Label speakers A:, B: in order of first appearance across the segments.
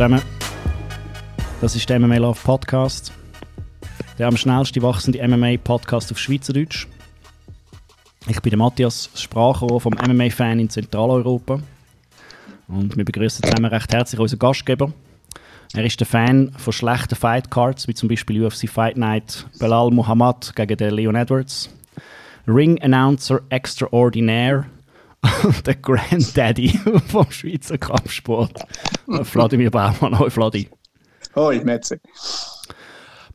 A: Zusammen. Das ist der MMA Love Podcast. Der am schnellsten wachsende MMA-Podcast auf Schweizerdeutsch. Ich bin der Matthias, Sprachrohr vom MMA-Fan in Zentraleuropa. Und wir begrüßen zusammen recht herzlich unseren Gastgeber. Er ist der Fan von schlechten Fightcards, wie zum Beispiel UFC Fight Night Belal Muhammad gegen den Leon Edwards. Ring Announcer Extraordinaire der Granddaddy vom Schweizer Kampfsport. Vladimir Baumann. Hoi Vladi.
B: Hoi Metze.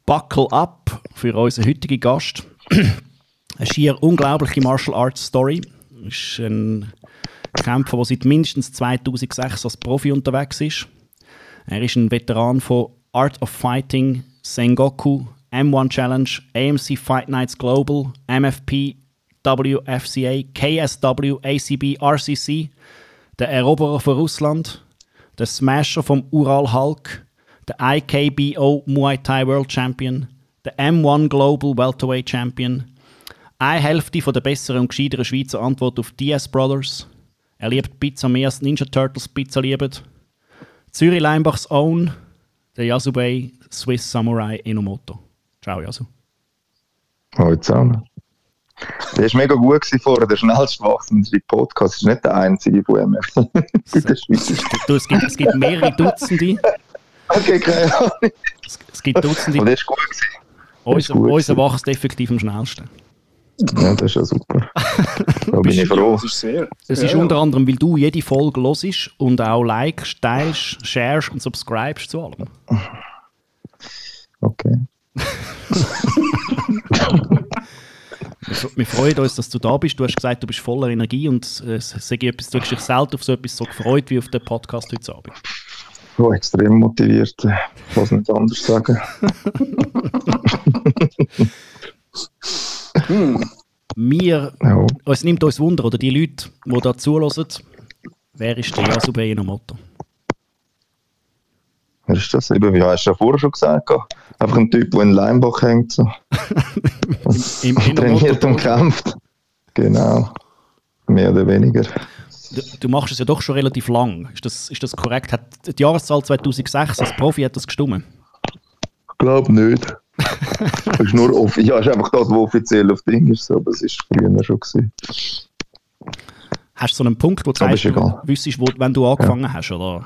A: Buckle up für unseren heutigen Gast. Eine schier unglaubliche Martial Arts Story. Ist ein Kämpfer, der seit mindestens 2006 als Profi unterwegs ist. Er ist ein Veteran von Art of Fighting, Sengoku, M1 Challenge, AMC Fight Nights Global, MFP, WFCA, KSW, ACB, RCC, der Eroberer von Russland, der Smasher vom Ural Hulk, der IKBO Muay Thai World Champion, der M1 Global Welterweight Champion, eine Hälfte von der besseren und gescheiteren Schweizer Antwort auf DS Brothers. Er liebt Pizza mehr als Ninja Turtles Pizza lieben. Zürich Leimbachs Own, der Yasubei Swiss Samurai Enomoto. Ciao Yasu.
C: Hallo zusammen. Der war mega gut vorher, der schnellst wachsende Podcast. Das ist nicht der einzige von mir.
A: in der Schweiz. Du, es, gibt, es gibt mehrere Dutzende.
C: Okay, keine Ahnung.
A: Es, es gibt Dutzende.
C: Aber der ist gut gewesen.
A: Unser, unser wächst effektiv am schnellsten.
C: Ja, das ist ja super. Da bin ich froh.
B: Das ist sehr.
A: Es ist
B: ja,
A: unter anderem, weil du jede Folge hörst und auch likest, teilst, sharest und subscribest zu allem.
C: Okay.
A: Wir, freuen uns, dass du da bist. Du hast gesagt, du bist voller Energie und äh, sag ich etwas, du hast dich selten auf so etwas so gefreut wie auf den Podcast heute Abend.
C: Oh, extrem motiviert. Ich kann es nicht anders sagen.
A: Wir,
C: Ja.
A: es nimmt uns Wunder, oder die Leute, die da zulassen, wer ist der Yasubei Enomoto?
C: Was ist das? Eben, wie hast du ja vorher schon gesagt? Einfach ein Typ, der in Leimbach hängt. So.
A: Im
C: Trainiert und kämpft. Genau. Mehr oder weniger.
A: Du, du machst es ja doch schon relativ lang. Ist das, ist das korrekt? Hat die Jahreszahl 2006 als Profi hat das gestimmt?
C: Ich glaube nicht. das ist nur off ja, ist einfach das, was offiziell auf Ding ist, aber es ist früher schon gewesen.
A: Hast du so einen Punkt, wo du sagst, du wüsstest, wo, wenn du angefangen hast? Oder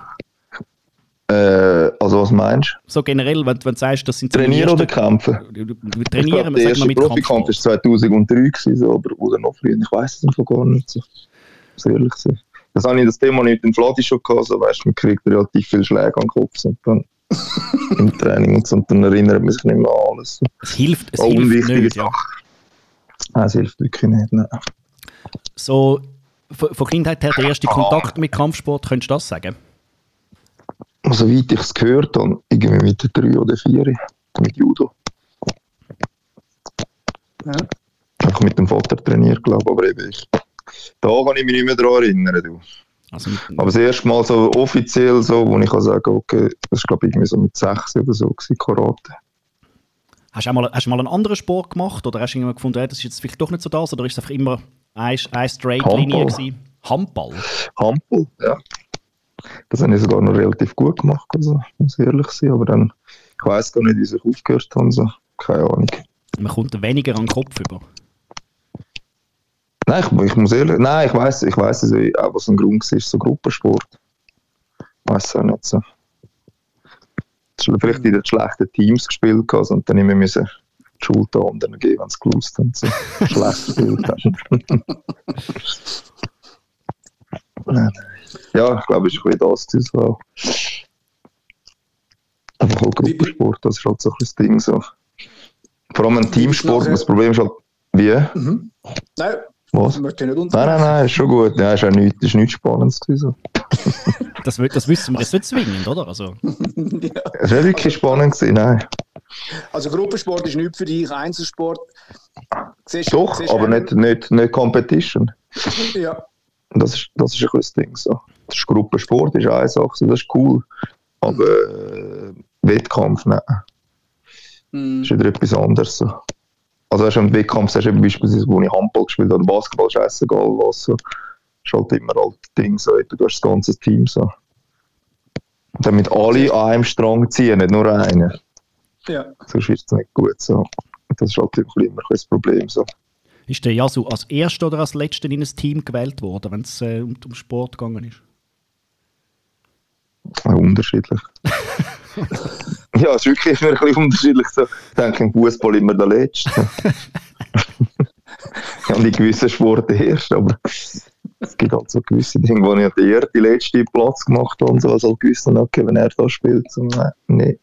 C: Äh, also was meinst
A: so generell, wenn, wenn du sagst, das sind
C: du? Trainieren oder kämpfen?
A: Du- du- du- Trainieren, wir
C: der
A: sagen mal mit
C: Profikampf war 2003 gewesen, so, aber, oder noch früher. Ich weiß es einfach gar nicht so. Muss ehrlich sein. Das habe ich das Thema nicht mit dem Fladi schon gehabt, so weißt du, man kriegt relativ viele Schläge an den Kopf und dann im Training und so, und dann erinnert man sich nicht mehr an alles. So.
A: Es hilft, es hilft nicht. Ja.
C: Sachen. Nein, es hilft wirklich nicht. Nein.
A: So, von, von Kindheit her der erste Kontakt mit Kampfsport, könntest du das sagen?
C: Also, Soweit ich es gehört habe, irgendwie mit der 3 oder 4 mit Judo.
B: Ja.
C: Einfach mit dem Vater trainiert, glaube ich, aber eben ich. Da kann ich mich nicht mehr daran erinnern. Du.
A: Also mit,
C: Aber das erste Mal so offiziell, so, wo ich kann sagen okay, das war glaube ich irgendwie so mit 6 oder so, gewesen, Karate.
A: hast, du mal, hast du mal einen anderen Sport gemacht oder hast du irgendwann gefunden, hey, das ist jetzt vielleicht doch nicht so das oder ist es einfach immer eine, eine Straight-Linie
C: Handball.
A: gewesen? Handball?
C: Handball, ja. Das habe ich sogar noch relativ gut gemacht, also, muss ich ehrlich sein. Aber dann, ich weiß gar nicht, wie ich aufgehört habe, so. keine Ahnung.
A: Man kommt weniger an den Kopf über.
C: Nein, ich, ich muss ehrlich, nein, ich weiß, ich weiß es auch, was ein Grund war, so Gruppensport. Ich weiß auch nicht so. Es Vielleicht in den schlechten Teams gespielt gehabt und dann immer müssen die Schuld anderen geben, wenn sie gewusst haben, so schlecht gespielt haben. Nein. Ja, ich glaube, es war ein bisschen das. gewesen, So. Einfach auch Gruppensport, das ist halt so ein das Ding. So. Vor allem ein Teamsport, das Problem ist halt, wie?
B: Mhm. Nein,
C: Was?
B: ich möchte nicht
C: Nein, nein, nein, ist schon gut. Ja, ist auch nichts, ist nichts Spannendes gewesen.
A: Das, das wissen wir jetzt nicht zwingend, oder? Also,
B: ja.
C: Es war wirklich spannend gewesen, nein.
B: Also Gruppensport ist nicht für dich, Einzelsport. Siehst,
C: Doch,
B: siehst
C: aber nicht, nicht, nicht Competition.
B: Ja,
C: Und Das ist, das ist ein das Ding. So. Das ist Gruppensport, ist eine Sache, so, das ist cool. Aber äh, Wettkampf, nein,
B: Mhm.
C: ist wieder etwas anderes. So. Also hast du im Wettkampf, hast du eben beispielsweise, wo ich Handball gespielt habe, Basketball, scheißegal was. So. Ist halt immer halt das Ding, so, du hast das ganze Team. So. Damit alle an einem Strang ziehen, nicht nur einer.
B: Ja.
C: Sonst ist es nicht gut. So. Das ist halt immer ein das Problem. So.
A: Ist der Yasu als Erster oder als Letzter in ein Team gewählt worden, wenn es äh, um, um Sport gegangen ist?
C: Ja, unterschiedlich. ja, es ist wirklich immer ein bisschen unterschiedlich. So. Ich denke im Fußball immer der Letzte. und in gewissen Sporten erst, aber es gibt halt so gewisse Dinge, wo ich der die letzte Platz gemacht habe und so, also halt gewusst okay, wenn er da spielt, so, nein, nicht.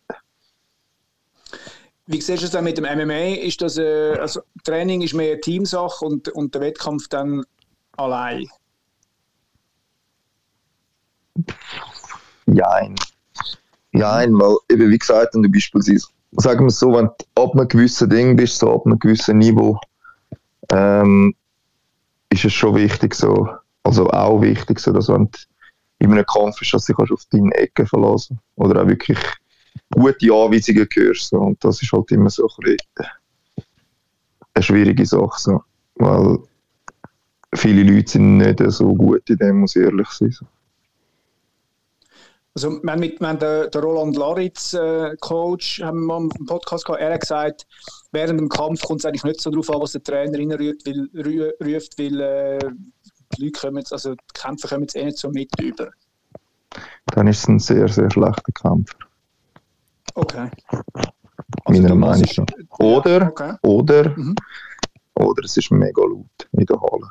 B: Wie siehst du es dann mit dem MMA? Ist das, äh, also Training ist mehr Teamsache und, und der Wettkampf dann allein?
C: Nein. Nein, weil eben wie gesagt, wenn du beispielsweise, sagen wir es so, wenn du ab einem gewissen Ding bist, so ab einem gewissen Niveau, ähm, ist es schon wichtig, so, also auch wichtig, so, dass wenn du in einem Kampf bist, dass du dich auf deine Ecke verlassen oder auch wirklich gute Anweisungen hörst. So. Und das ist halt immer so ein eine schwierige Sache. So. Weil viele Leute sind nicht so gut in dem, muss ich ehrlich sein. So.
B: Also, wir haben, mit, wir haben den, den Roland Laritz, äh, Coach, haben wir mal im Podcast gehabt. Er hat gesagt, während dem Kampf kommt es eigentlich nicht so darauf an, was der Trainer reinruft, weil, ruft, weil äh, die Leute kommen jetzt, also die Kämpfer kommen jetzt eh nicht so mit über.
C: Dann ist es ein sehr, sehr schlechter Kämpfer.
B: Okay.
C: Also Meiner Meinung nach. Oder, ja, okay. oder, mhm. oder es ist mega laut in der Halle.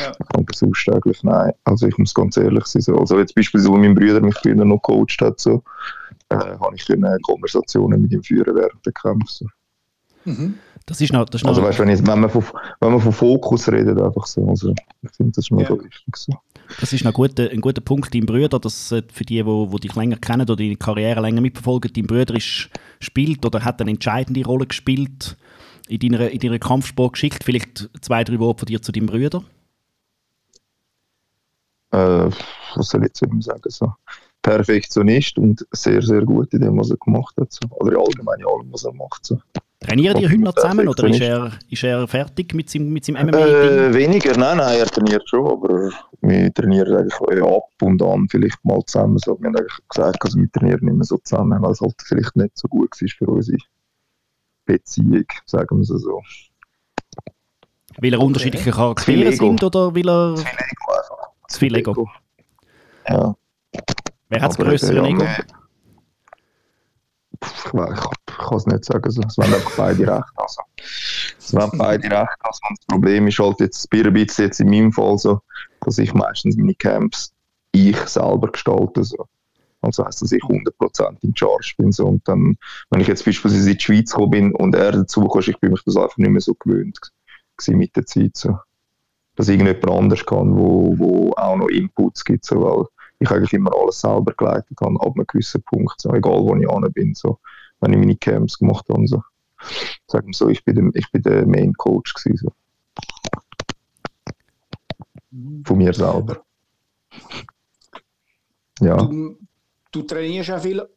C: Ja. Aber sonst eigentlich nein. Also ich muss ganz ehrlich sein. So. Also jetzt beispielsweise, wo mein Bruder mich früher noch gecoacht hat, so, äh, habe ich können Konversationen mit ihm führen während der Kämpfe. So.
A: Mhm. Das ist noch, das ist
C: noch also weißt, wenn, ich, wenn, man von, wenn man von Fokus redet, einfach so. Also ich finde das schon ja. wichtig. So.
A: Das ist ein guter, ein guter Punkt. Dein Bruder, das, äh, für die, die, die dich länger kennen oder deine Karriere länger mitverfolgen, dein Bruder ist, spielt oder hat eine entscheidende Rolle gespielt in deiner, in deiner Kampfsportgeschichte. Vielleicht zwei, drei Worte von dir zu deinem Bruder?
C: Äh, was soll ich zu ihm sagen? So. Perfektionist und sehr, sehr gut in dem, was er gemacht hat. So. Oder allgemein in allem, was er macht. So.
A: Trainieren die heute noch zusammen oder ist er, ist er fertig mit seinem, mit seinem MMA?
C: Äh, weniger, nein, nein, er trainiert schon, aber wir trainieren eigentlich ab und an vielleicht mal zusammen. So, wir haben eigentlich gesagt, also wir trainieren nicht mehr so zusammen, weil es halt vielleicht nicht so gut war für unsere Beziehung, sagen wir es so.
A: Weil er unterschiedliche Charaktere sind oder weil er...
C: Zu viel Ego einfach.
A: Zu viel Ego.
C: Ja.
A: Wer hat das größere Ego?
C: Ich, ich kann es nicht sagen, es werden einfach beide recht. Also, es werden beide recht. Also, das Problem ist halt jetzt ein jetzt in meinem Fall so, dass ich meistens meine Camps ich selber gestalte. So. Also heisst, dass ich 100% in Charge bin. So. Und dann, wenn ich jetzt beispielsweise in die Schweiz gekommen bin und er dazu kam, ich bin mich das einfach nicht mehr so gewöhnt mit der Zeit. So. Dass irgendjemand anders kann, wo, wo auch noch Inputs gibt. So, weil ich eigentlich immer alles selber geleitet habe, ab einem gewissen Punkt, so, egal wo ich an bin, so, wenn ich meine Camps gemacht habe. So. Sagen wir so, ich bin der, ich bin der Main Coach gewesen, so. Von mir selber. Ja.
B: Du, du trainierst ja viel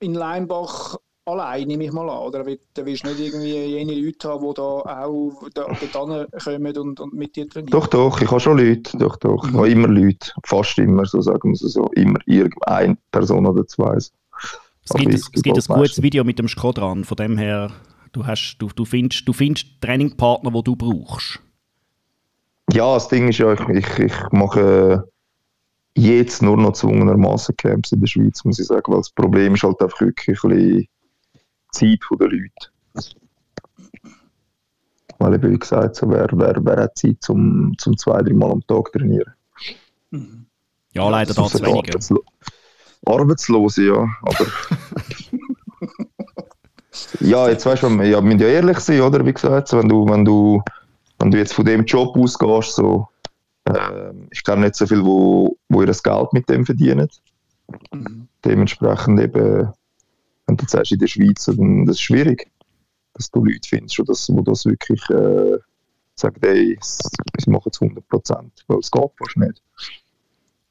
B: in Leinbach allein, nehme ich mal an. Oder da wirst du nicht irgendwie jene Leute haben, die da auch da kommen und, und mit dir trainieren?
C: Doch, doch, ich habe schon Leute. Doch, doch. Mhm. Ich habe immer Leute. Fast immer, so sagen wir so. Immer irgendeine Person oder zwei.
A: Es gibt, es, es gibt ein gutes Video mit dem Skodran. Von dem her, du, hast, du, du, findest, du findest Trainingpartner, die du brauchst.
C: Ja, das Ding ist ja, ich, ich, ich mache jetzt nur noch zwungenermaßen Camps in der Schweiz, muss ich sagen, weil das Problem ist halt einfach wirklich ein bisschen Zeit der Leute. Weil ich wie gesagt, so, wer, wer, wer hat Zeit zum, zum zwei, drei Mal am Tag trainieren?
A: Mhm. Ja, leider da zu wenig.
C: Arbeitslo Arbeitslose, ja, aber... ja, jetzt weißt du, ja, wir müssen ja ehrlich sein, oder? Wie gesagt, wenn du, wenn du, wenn du jetzt von dem Job ausgehst, so, äh, ich kenne nicht so viel, wo, wo ihr das Geld mit dem verdienen. Mhm. Dementsprechend eben wenn du sagst, in der Schweiz, dann das ist schwierig, dass du Leute findest, dass, die das wirklich äh, sagen, ey, sie machen es 100 Prozent, weil es geht fast nicht.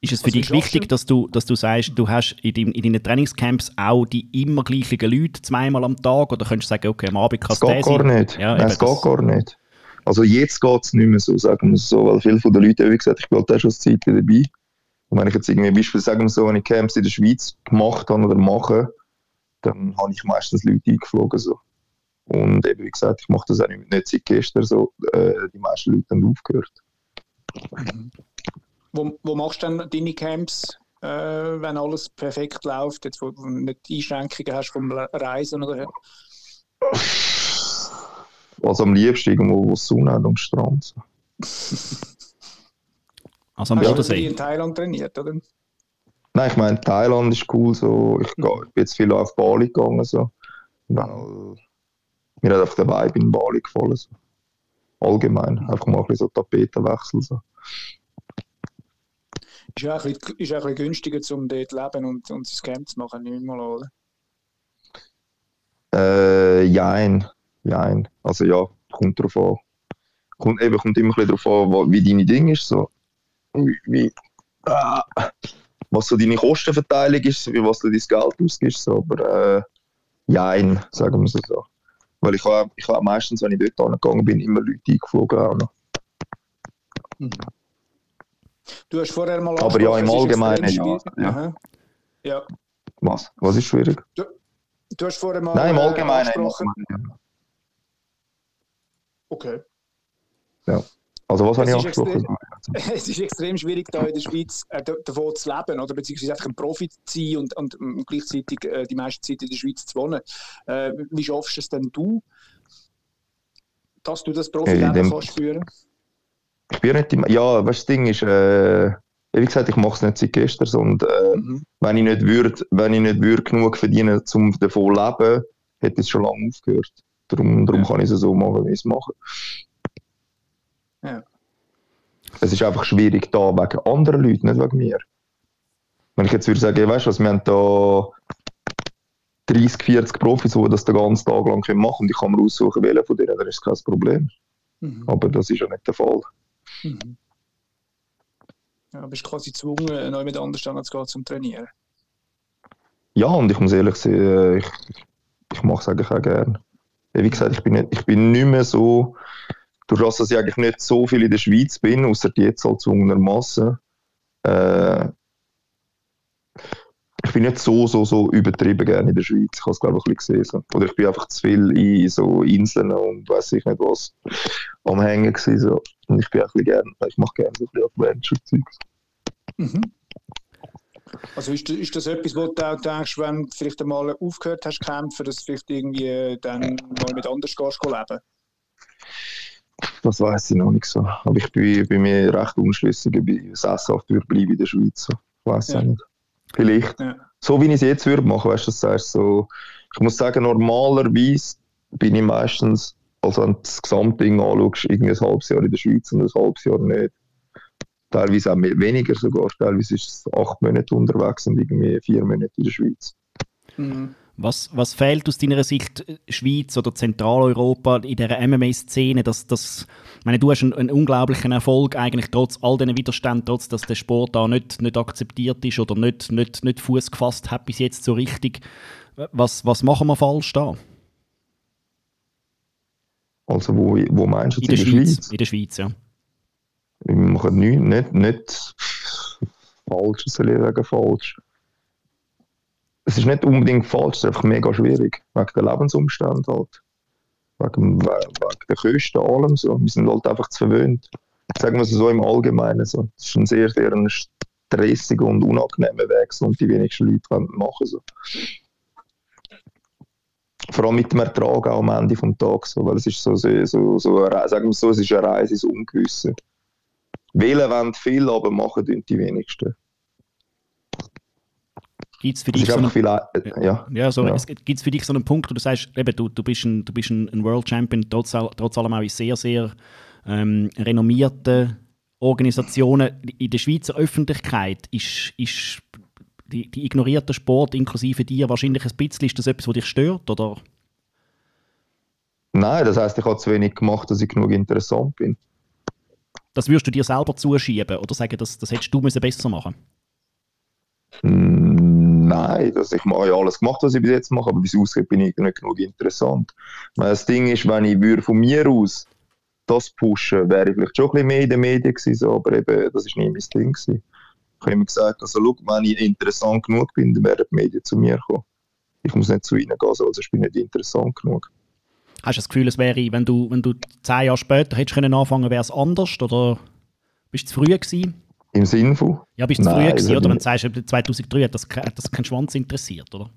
A: Ist es für also dich wichtig, dass du, dass du sagst, du hast in, dein, in deinen Trainingscamps auch die immer gleichen Leute zweimal am Tag oder könntest du sagen, okay, am Abend kannst
C: du
A: das
C: gar nicht. Ja, Nein, es geht gar nicht. Also jetzt geht es nicht mehr so, sagen wir es so, weil viele von den Leuten, wie gesagt, ich bin halt auch schon Zeit dabei, Und wenn ich jetzt irgendwie beispielsweise sagen wir so, wenn ich Camps in der Schweiz gemacht habe oder mache, dann habe ich meistens Leute eingeflogen. So. Und eben, wie gesagt, ich mache das auch nicht, nicht seit gestern so. Äh, die meisten Leute haben aufgehört.
B: Mhm. Wo, wo machst du dann deine Camps, äh, wenn alles perfekt läuft, jetzt wo du nicht Einschränkungen hast vom Reisen oder
C: Also am liebsten irgendwo, wo es Sonne hat am Strand. So.
A: Also am
B: Hast du
A: Bodensee.
B: in Thailand trainiert, oder?
C: Nein, ich meine, Thailand ist cool. So. Ich, geh, ich bin jetzt viel auf Bali gegangen. So. Weil mir hat auf der Vibe in Bali gefallen. So. Allgemein. Einfach mal ein bisschen so Tapetenwechsel. So.
B: Ist ja auch ein bisschen, ist auch ein bisschen günstiger, um dort zu leben und, und sein Camp zu machen, nicht mal, oder?
C: Äh, jein. Jein. Also ja, kommt drauf an. Kommt, eben, kommt immer ein bisschen drauf an, wie deine Ding ist. So. Wie, wie, ah, was so deine Kostenverteilung ist, wie was du dein Geld ausgibst. So. Aber äh, jein, sagen wir es so. Weil ich habe ich meistens, wenn ich dort angegangen bin, immer Leute eingeflogen. Auch noch.
B: Du hast vorher mal
C: Aber ja, im Allgemeinen, ja, ja.
B: Ja.
C: Was? Was ist schwierig?
B: Du hast vorher mal
C: Nein, im
B: äh,
C: Allgemeinen. Im Allgemeinen ja.
B: Okay.
C: Also was habe ich
B: Es ist
C: angesprochen?
B: es ist extrem schwierig, da in der Schweiz äh, da- davon zu leben oder beziehungsweise einfach ein Profi zu sein und, und ähm, gleichzeitig äh, die meiste Zeit in der Schweiz zu wohnen. Äh, wie schaffst du es denn du, dass du das Profileben
C: in dem-
B: kannst spüren?
C: Ich bin nicht im, ja, weißt, das Ding ist, äh, wie gesagt, ich mache es nicht seit gestern. Und äh,
B: Mhm.
C: wenn ich nicht würde, wenn ich nicht würde genug verdienen, um davon zu leben, hätte es schon lange aufgehört. Darum, darum
B: Ja.
C: kann ich es so machen, wie ich es mache. Es ist einfach schwierig da wegen anderen Leuten, nicht wegen mir. Wenn ich jetzt würde sagen, weißt du was, wir haben da 30, 40 Profis, die das den ganzen Tag lang können machen und ich kann mir aussuchen, welchen von denen, dann ist es kein Problem.
B: Mhm.
C: Aber das ist ja nicht der Fall.
B: Mhm. Ja, bist quasi gezwungen, neu mit anderen Standards zu gehen zum Trainieren.
C: Ja, und ich muss ehrlich sagen, äh, ich, ich mache es eigentlich auch gerne. Wie gesagt, ich bin, nicht, ich bin nicht mehr so, durch das, dass ich eigentlich nicht so viel in der Schweiz bin, außer jetzt halt zwungenermassen, äh, ich bin nicht so, so, so übertrieben gerne in der Schweiz. Ich habe es, glaube ich, ein bisschen gesehen. Oder ich bin einfach zu viel in so Inseln und weiß ich nicht was am Hängen gewesen. So. Und ich bin auch ein bisschen gerne, ich mache gerne so ein bisschen Adventure-Zeugs.
B: Mhm. Also ist, das- ist das etwas, wo du auch denkst, wenn du vielleicht einmal aufgehört hast zu kämpfen, dass du vielleicht irgendwie äh, dann mal mit anders gehst leben?
C: Das weiß ich noch nicht so. Aber ich bin, bin mir recht unschlüssig, ob ich sesshaft würde bleiben in der Schweiz. So. Ich weiß
B: Ja.
C: nicht. Vielleicht.
B: Ja.
C: So wie ich es jetzt würde machen, weißt du, das heißt so. Ich muss sagen, normalerweise bin ich meistens, also wenn du das Gesamtding anschaust, irgendwie ein halbes Jahr in der Schweiz und ein halbes Jahr nicht. Teilweise auch mehr, weniger sogar. Teilweise ist es acht Monate unterwegs und irgendwie vier Monate in der Schweiz.
B: Mhm.
A: Was, was fehlt aus deiner Sicht äh, Schweiz oder Zentraleuropa in dieser MMA-Szene? Dass, dass, ich meine, du hast einen, einen unglaublichen Erfolg eigentlich trotz all diesen Widerständen, trotz dass der Sport da nicht, nicht akzeptiert ist oder nicht, nicht, nicht Fuß gefasst hat bis jetzt so richtig. Was, was machen wir falsch da?
C: Also wo, wo meinst du
A: In
C: in der
A: Schweiz.
C: Schweiz?
A: In der Schweiz, ja.
C: Wir machen nichts, nicht, nicht falsch, soll ich sagen, falsch. Es ist nicht unbedingt falsch, es ist einfach mega schwierig. Wegen der Lebensumstände halt. Wegen, we- wegen der Kosten, allem so. Wir sind halt einfach zu verwöhnt. Sagen wir es so im Allgemeinen. So. Es ist ein sehr, sehr ein stressiger und unangenehmer Weg, so, und die wenigsten Leute wollen machen so. Vor allem mit dem Ertrag auch am Ende des Tages. So, weil es ist so, so, so, so eine sagen wir so, es ist eine Reise ins Ungewisse. Wählen wollen viel, aber machen die wenigsten.
A: Gibt es für
C: Es
A: dich so einen
C: viel, äh, ja.
A: Ja, so,
C: Ja.
A: es gibt für dich so einen Punkt, wo du sagst, eben, du, du bist ein, du bist ein, ein World Champion, trotz, trotz allem auch in sehr, sehr ähm, renommierten Organisationen. In der Schweizer Öffentlichkeit ist, ist die, die ignorierte Sport inklusive dir wahrscheinlich ein bisschen, ist das etwas, was dich stört? Oder?
C: Nein, das heisst, ich habe zu wenig gemacht, dass ich genug interessant bin.
A: Das würdest du dir selber zuschieben oder sagen, das, das hättest du müssen besser machen
C: Mm, Nein, das, ich habe ja alles gemacht, was ich bis jetzt mache, aber wie es aussieht, bin ich nicht genug interessant. Weil Das Ding ist, wenn ich würde von mir aus das pushen, wäre ich vielleicht schon ein bisschen mehr in den Medien gewesen, aber eben, das ist nie mein Ding gewesen. Ich habe immer gesagt, also, schau, wenn ich interessant genug bin, dann werden die Medien zu mir kommen. Ich muss nicht zu ihnen gehen, also ich nicht interessant genug.
A: Hast du das Gefühl, es wäre, wenn du, wenn du zehn Jahre später hättest können wäre es anders? Oder bist du zu früh gewesen?
C: Im Sinn von?
A: Ja, bist du zu früh gewesen, oder? Wenn du sagst, 2003 hat das, hat das keinen Schwanz interessiert, oder?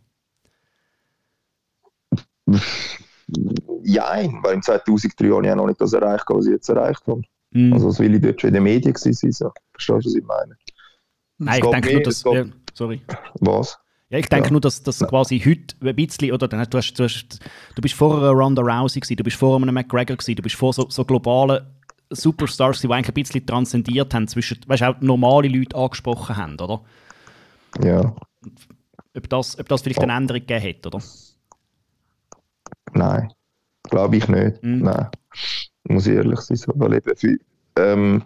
C: Ja, weil im 2003 habe ich ja noch nicht das erreicht, was ich jetzt erreicht habe. Mm. Also, das will ich dort schon in den Medien sein. So. Verstehst du, was ich meine?
A: Nein, ich denke nur, dass. Ja, sorry.
C: Was?
A: Ja, ich denke ja. nur, dass das quasi heute ein bisschen, oder du, hast, du, hast, du bist vor einer Ronda Rousey gewesen, du bist vor einem McGregor gewesen, du bist vor so, so globalen Superstars, die eigentlich ein bisschen transzendiert haben, zwischen, weißt du, auch normale Leute angesprochen haben, oder?
C: Ja.
A: Ob das, ob das vielleicht eine Änderung gegeben hat, oder?
C: Nein, glaube ich nicht. Mhm. Nein, muss ich ehrlich sein. Weil eben für, ähm,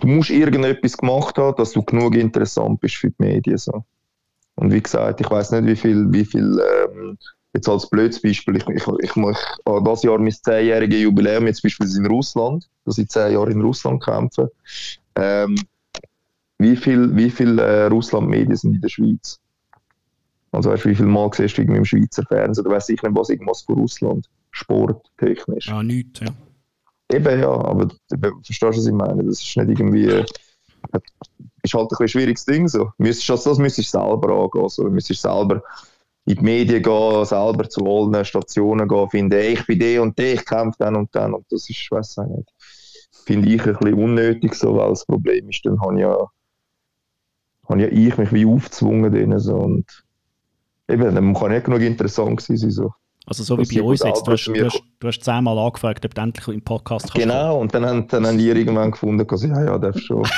C: du musst irgendetwas gemacht haben, dass du genug interessant bist für die Medien. So. Und wie gesagt, ich weiß nicht, wie viel, wie viel ähm, jetzt als blödes Beispiel, ich, ich, ich mache das Jahr mein zehnjähriges Jubiläum, jetzt beispielsweise in Russland, dass ich zehn Jahre in Russland kämpfe. Ähm, wie viele wie viel, äh, Russland-Medien sind in der Schweiz? Also weißt, wie viel Mal siehst du irgendwie im Schweizer Fernsehen, oder weiß ich nicht was, irgendwas von Russland, Sport, technisch.
A: Ja, nichts, ja.
C: Eben, ja, aber verstehst du, was ich meine? Das ist nicht irgendwie, äh, ist halt ein schwieriges Ding so. Müsstest, also das müsstest du selber angehen, so. Du müsstest selber in die Medien gehen, selber zu allen Stationen gehen, finden, ich bin der und der, ich kämpfe dann und dann und das ist, ich weiß nicht, finde ich ein bisschen unnötig so, weil das Problem ist, dann habe ja, habe ja ich mich wie aufgezwungen denen so und Eben, dann kann nicht genug interessant sein. So.
A: Also so wie bei uns jetzt, du hast, du, hast, du hast zehnmal angefragt, ob du endlich im Podcast
C: kannst Genau, und dann haben, dann haben die irgendwann gefunden, dass ja, ja, darfst schon.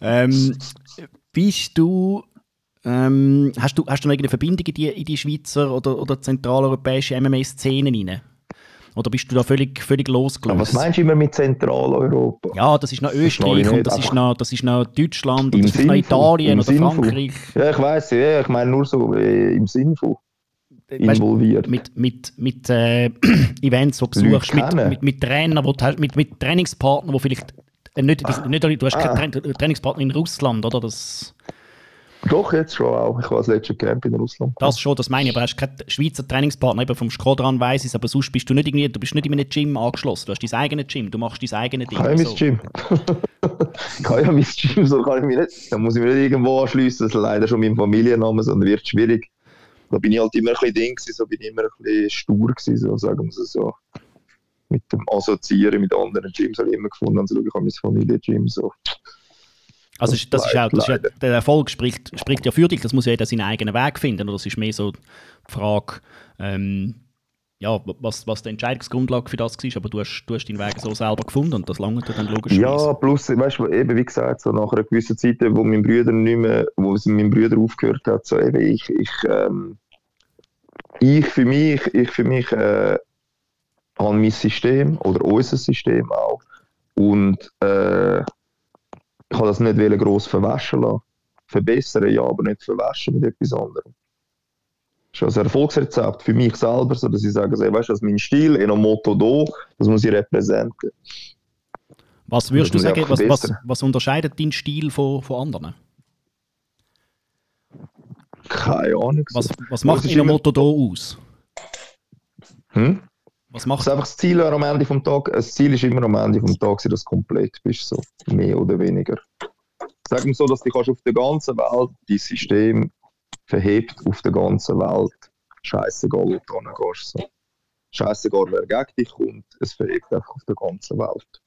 A: ähm, bist du, ähm, hast du, hast du noch irgendeine Verbindung in die, in die Schweizer oder, oder zentraleuropäische MMA-Szenen rein? Oder bist du da völlig, völlig losgelöst?
C: was meinst du immer mit Zentraleuropa?
A: Ja, das ist noch Österreich das und das ist noch, das ist noch Deutschland und das ist noch Italien oder Frankreich.
C: Ja, ich weiß, ja, ich meine nur so äh, im Sinn von involviert.
A: Weißt, mit mit, mit äh, Events, die du besuchst, mit, mit, mit Trainern, wo du, mit, mit Trainingspartnern, die vielleicht äh, nicht, nicht, du hast ah. keinen Trainingspartner in Russland, oder? Das,
C: doch, jetzt schon auch. Ich war das letzte Camp in Russland.
A: Das schon, das meine ich. Aber hast keinen Schweizer Trainingspartner, eben vom Skodran weiss ich aber sonst bist du nicht irgendwie, du bist nicht in einem Gym angeschlossen. Du hast dein eigenes Gym, du machst dein eigenes
C: Ding. Kann ich so. mein Gym? kann ja mein Gym, so kann ich mich nicht. Da muss ich mich nicht irgendwo anschliessen. Das ist leider schon mein Familienname, sondern wird schwierig. Da bin ich halt immer ein bisschen Ding, so bin ich immer ein bisschen stur gewesen, so, sagen wir es so. Mit dem Assoziieren mit anderen Gyms habe ich immer gefunden, also ich habe mein Familiengym so.
A: Also das, das ist auch, das ist ja, der Erfolg spricht, spricht ja für dich, das muss ja jeder seinen eigenen Weg finden. Oder das ist mehr so die Frage, ähm, ja, was, was die Entscheidungsgrundlage für das war, aber du hast, du hast deinen Weg so selber gefunden und das lange dann logisch.
C: Ja, plus, weißt du, eben wie gesagt, so nach einer gewissen Zeit, wo mein Bruder nicht mehr, wo es mein Bruder aufgehört hat, so eben ich, ich, ähm, ich für mich, ich für mich äh, habe mein System oder unser System auch und äh, ich habe das nicht gross verwaschen lassen. Verbessern, ja, aber nicht verwaschen mit etwas anderem. Das ist also ein Erfolgsrezept für mich selber, so dass ich sage, also, weißt du, das ist mein Stil, in einem Motto da, das muss ich repräsentieren.
A: Was würdest du sagen, was, was, was, unterscheidet deinen Stil von, von anderen?
C: Keine Ahnung.
A: Was, was macht in einem Motto da aus?
C: Hm?
A: Was macht
C: das? einfach das Ziel am Ende vom Tag. Das Ziel ist immer am Ende vom Tag, dass du komplett bist, so mehr oder weniger. Sagen wir so, dass du kannst auf der ganzen Welt dein System verhebt auf der ganzen Welt. Scheißegal, wo du hingehst. So. Scheißegal, wer gegen dich kommt, es verhebt einfach auf der ganzen Welt.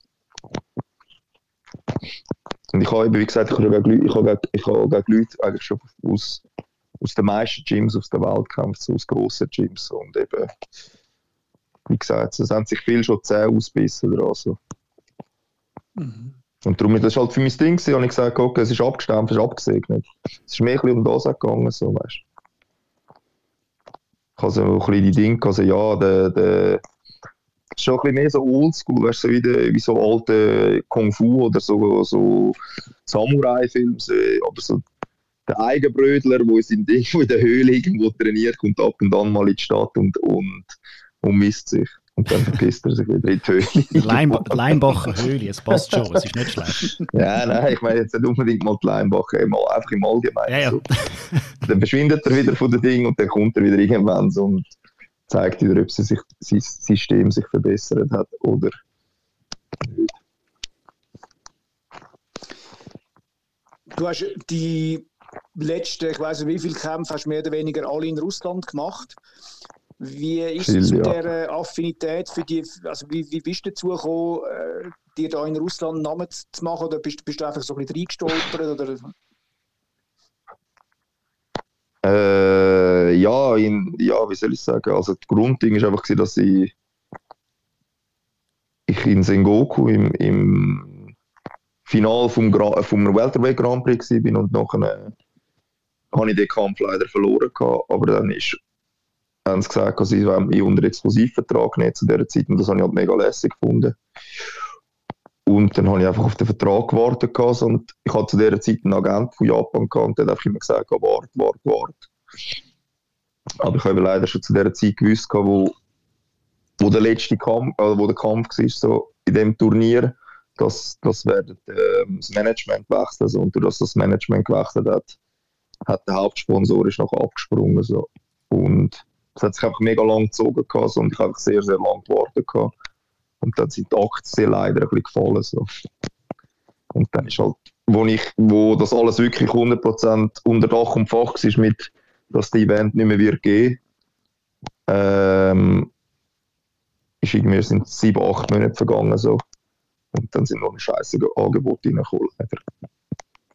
C: Und ich habe eben, wie gesagt, ich habe gegen, ich habe, ich habe gegen Leute eigentlich schon aus, aus den meisten Gyms auf der Welt gekämpft, so aus grossen Gyms. Und eben, wie gesagt, es haben sich viel schon Zähne ausbissen dran. So. Mhm. Und darum, das war halt für mein Ding, und ich gesagt, okay, es ist abgestimmt, es ist abgesegnet. Es ist mehr ein um das gegangen, so, weißt Ich habe so ein bisschen die Dinge, also ja, der, der ist schon ein bisschen mehr so oldschool, weißt du, so wie, der, wie so alte Kung Fu oder so, so Samurai-Filme, aber so der Eigenbrödler, der in, in der Höhle irgendwo trainiert, kommt ab und an mal in die Stadt und, und und misst sich. Und dann vergisst er sich wieder in die Höhle.
A: Leim Leimbacher Höhle, es passt schon, es ist nicht schlecht.
C: ja, nein, ich meine jetzt nicht unbedingt mal die Leimbacher, mal einfach im Allgemeinen.
A: Ja, ja.
C: So. Dann verschwindet er wieder von den Dingen und dann kommt er wieder irgendwann so und zeigt wieder, ob sie sich, sein System sich verbessert hat oder nicht.
B: Du hast die letzten, ich weiß nicht wie viele Kämpfe, hast mehr oder weniger alle in Russland gemacht. Wie ist es mit
C: ja.
B: der Affinität für die, also wie, wie bist du dazu gekommen, äh, dir da in Russland einen Namen zu machen oder bist, bist du einfach so ein bisschen reingestolpert? Oder?
C: Äh, ja, in, ja, wie soll ich sagen? Also, das Grundding ist einfach, dass ich, ich in Sengoku im, im Finale vom, Gra vom Welterweight Grand Prix war und nachher äh, habe ich den Kampf leider verloren. Gehabt, aber dann ist, haben sie gesagt, dass ich mich unter Exklusivvertrag nicht zu dieser Zeit und das habe ich halt mega lässig gefunden. Und dann habe ich einfach auf den Vertrag gewartet gehabt, und ich hatte zu dieser Zeit einen Agent von Japan gehabt, und der hat immer gesagt, warte, warte, warte. Aber ich habe leider schon zu dieser Zeit gewusst, wo, wo der letzte Kampf, äh, wo der Kampf war, so in dem Turnier, dass, dass werden, ähm, das Management wechseln. So. Und durch das das Management gewechselt hat, hat der Hauptsponsor ist noch abgesprungen. So. Und es hat sich einfach mega lang gezogen gehabt, so, und ich habe sehr, sehr lang gewartet gehabt. Und dann sind die Aktien leider ein bisschen gefallen. So. Und dann ist halt, wo, ich, wo das alles wirklich 100% unter Dach und Fach war, mit, dass das Event nicht mehr wird geben, ähm, ist irgendwie sind sieben, acht Monate vergangen. So. Und dann sind noch ein scheiße Angebot reingekommen.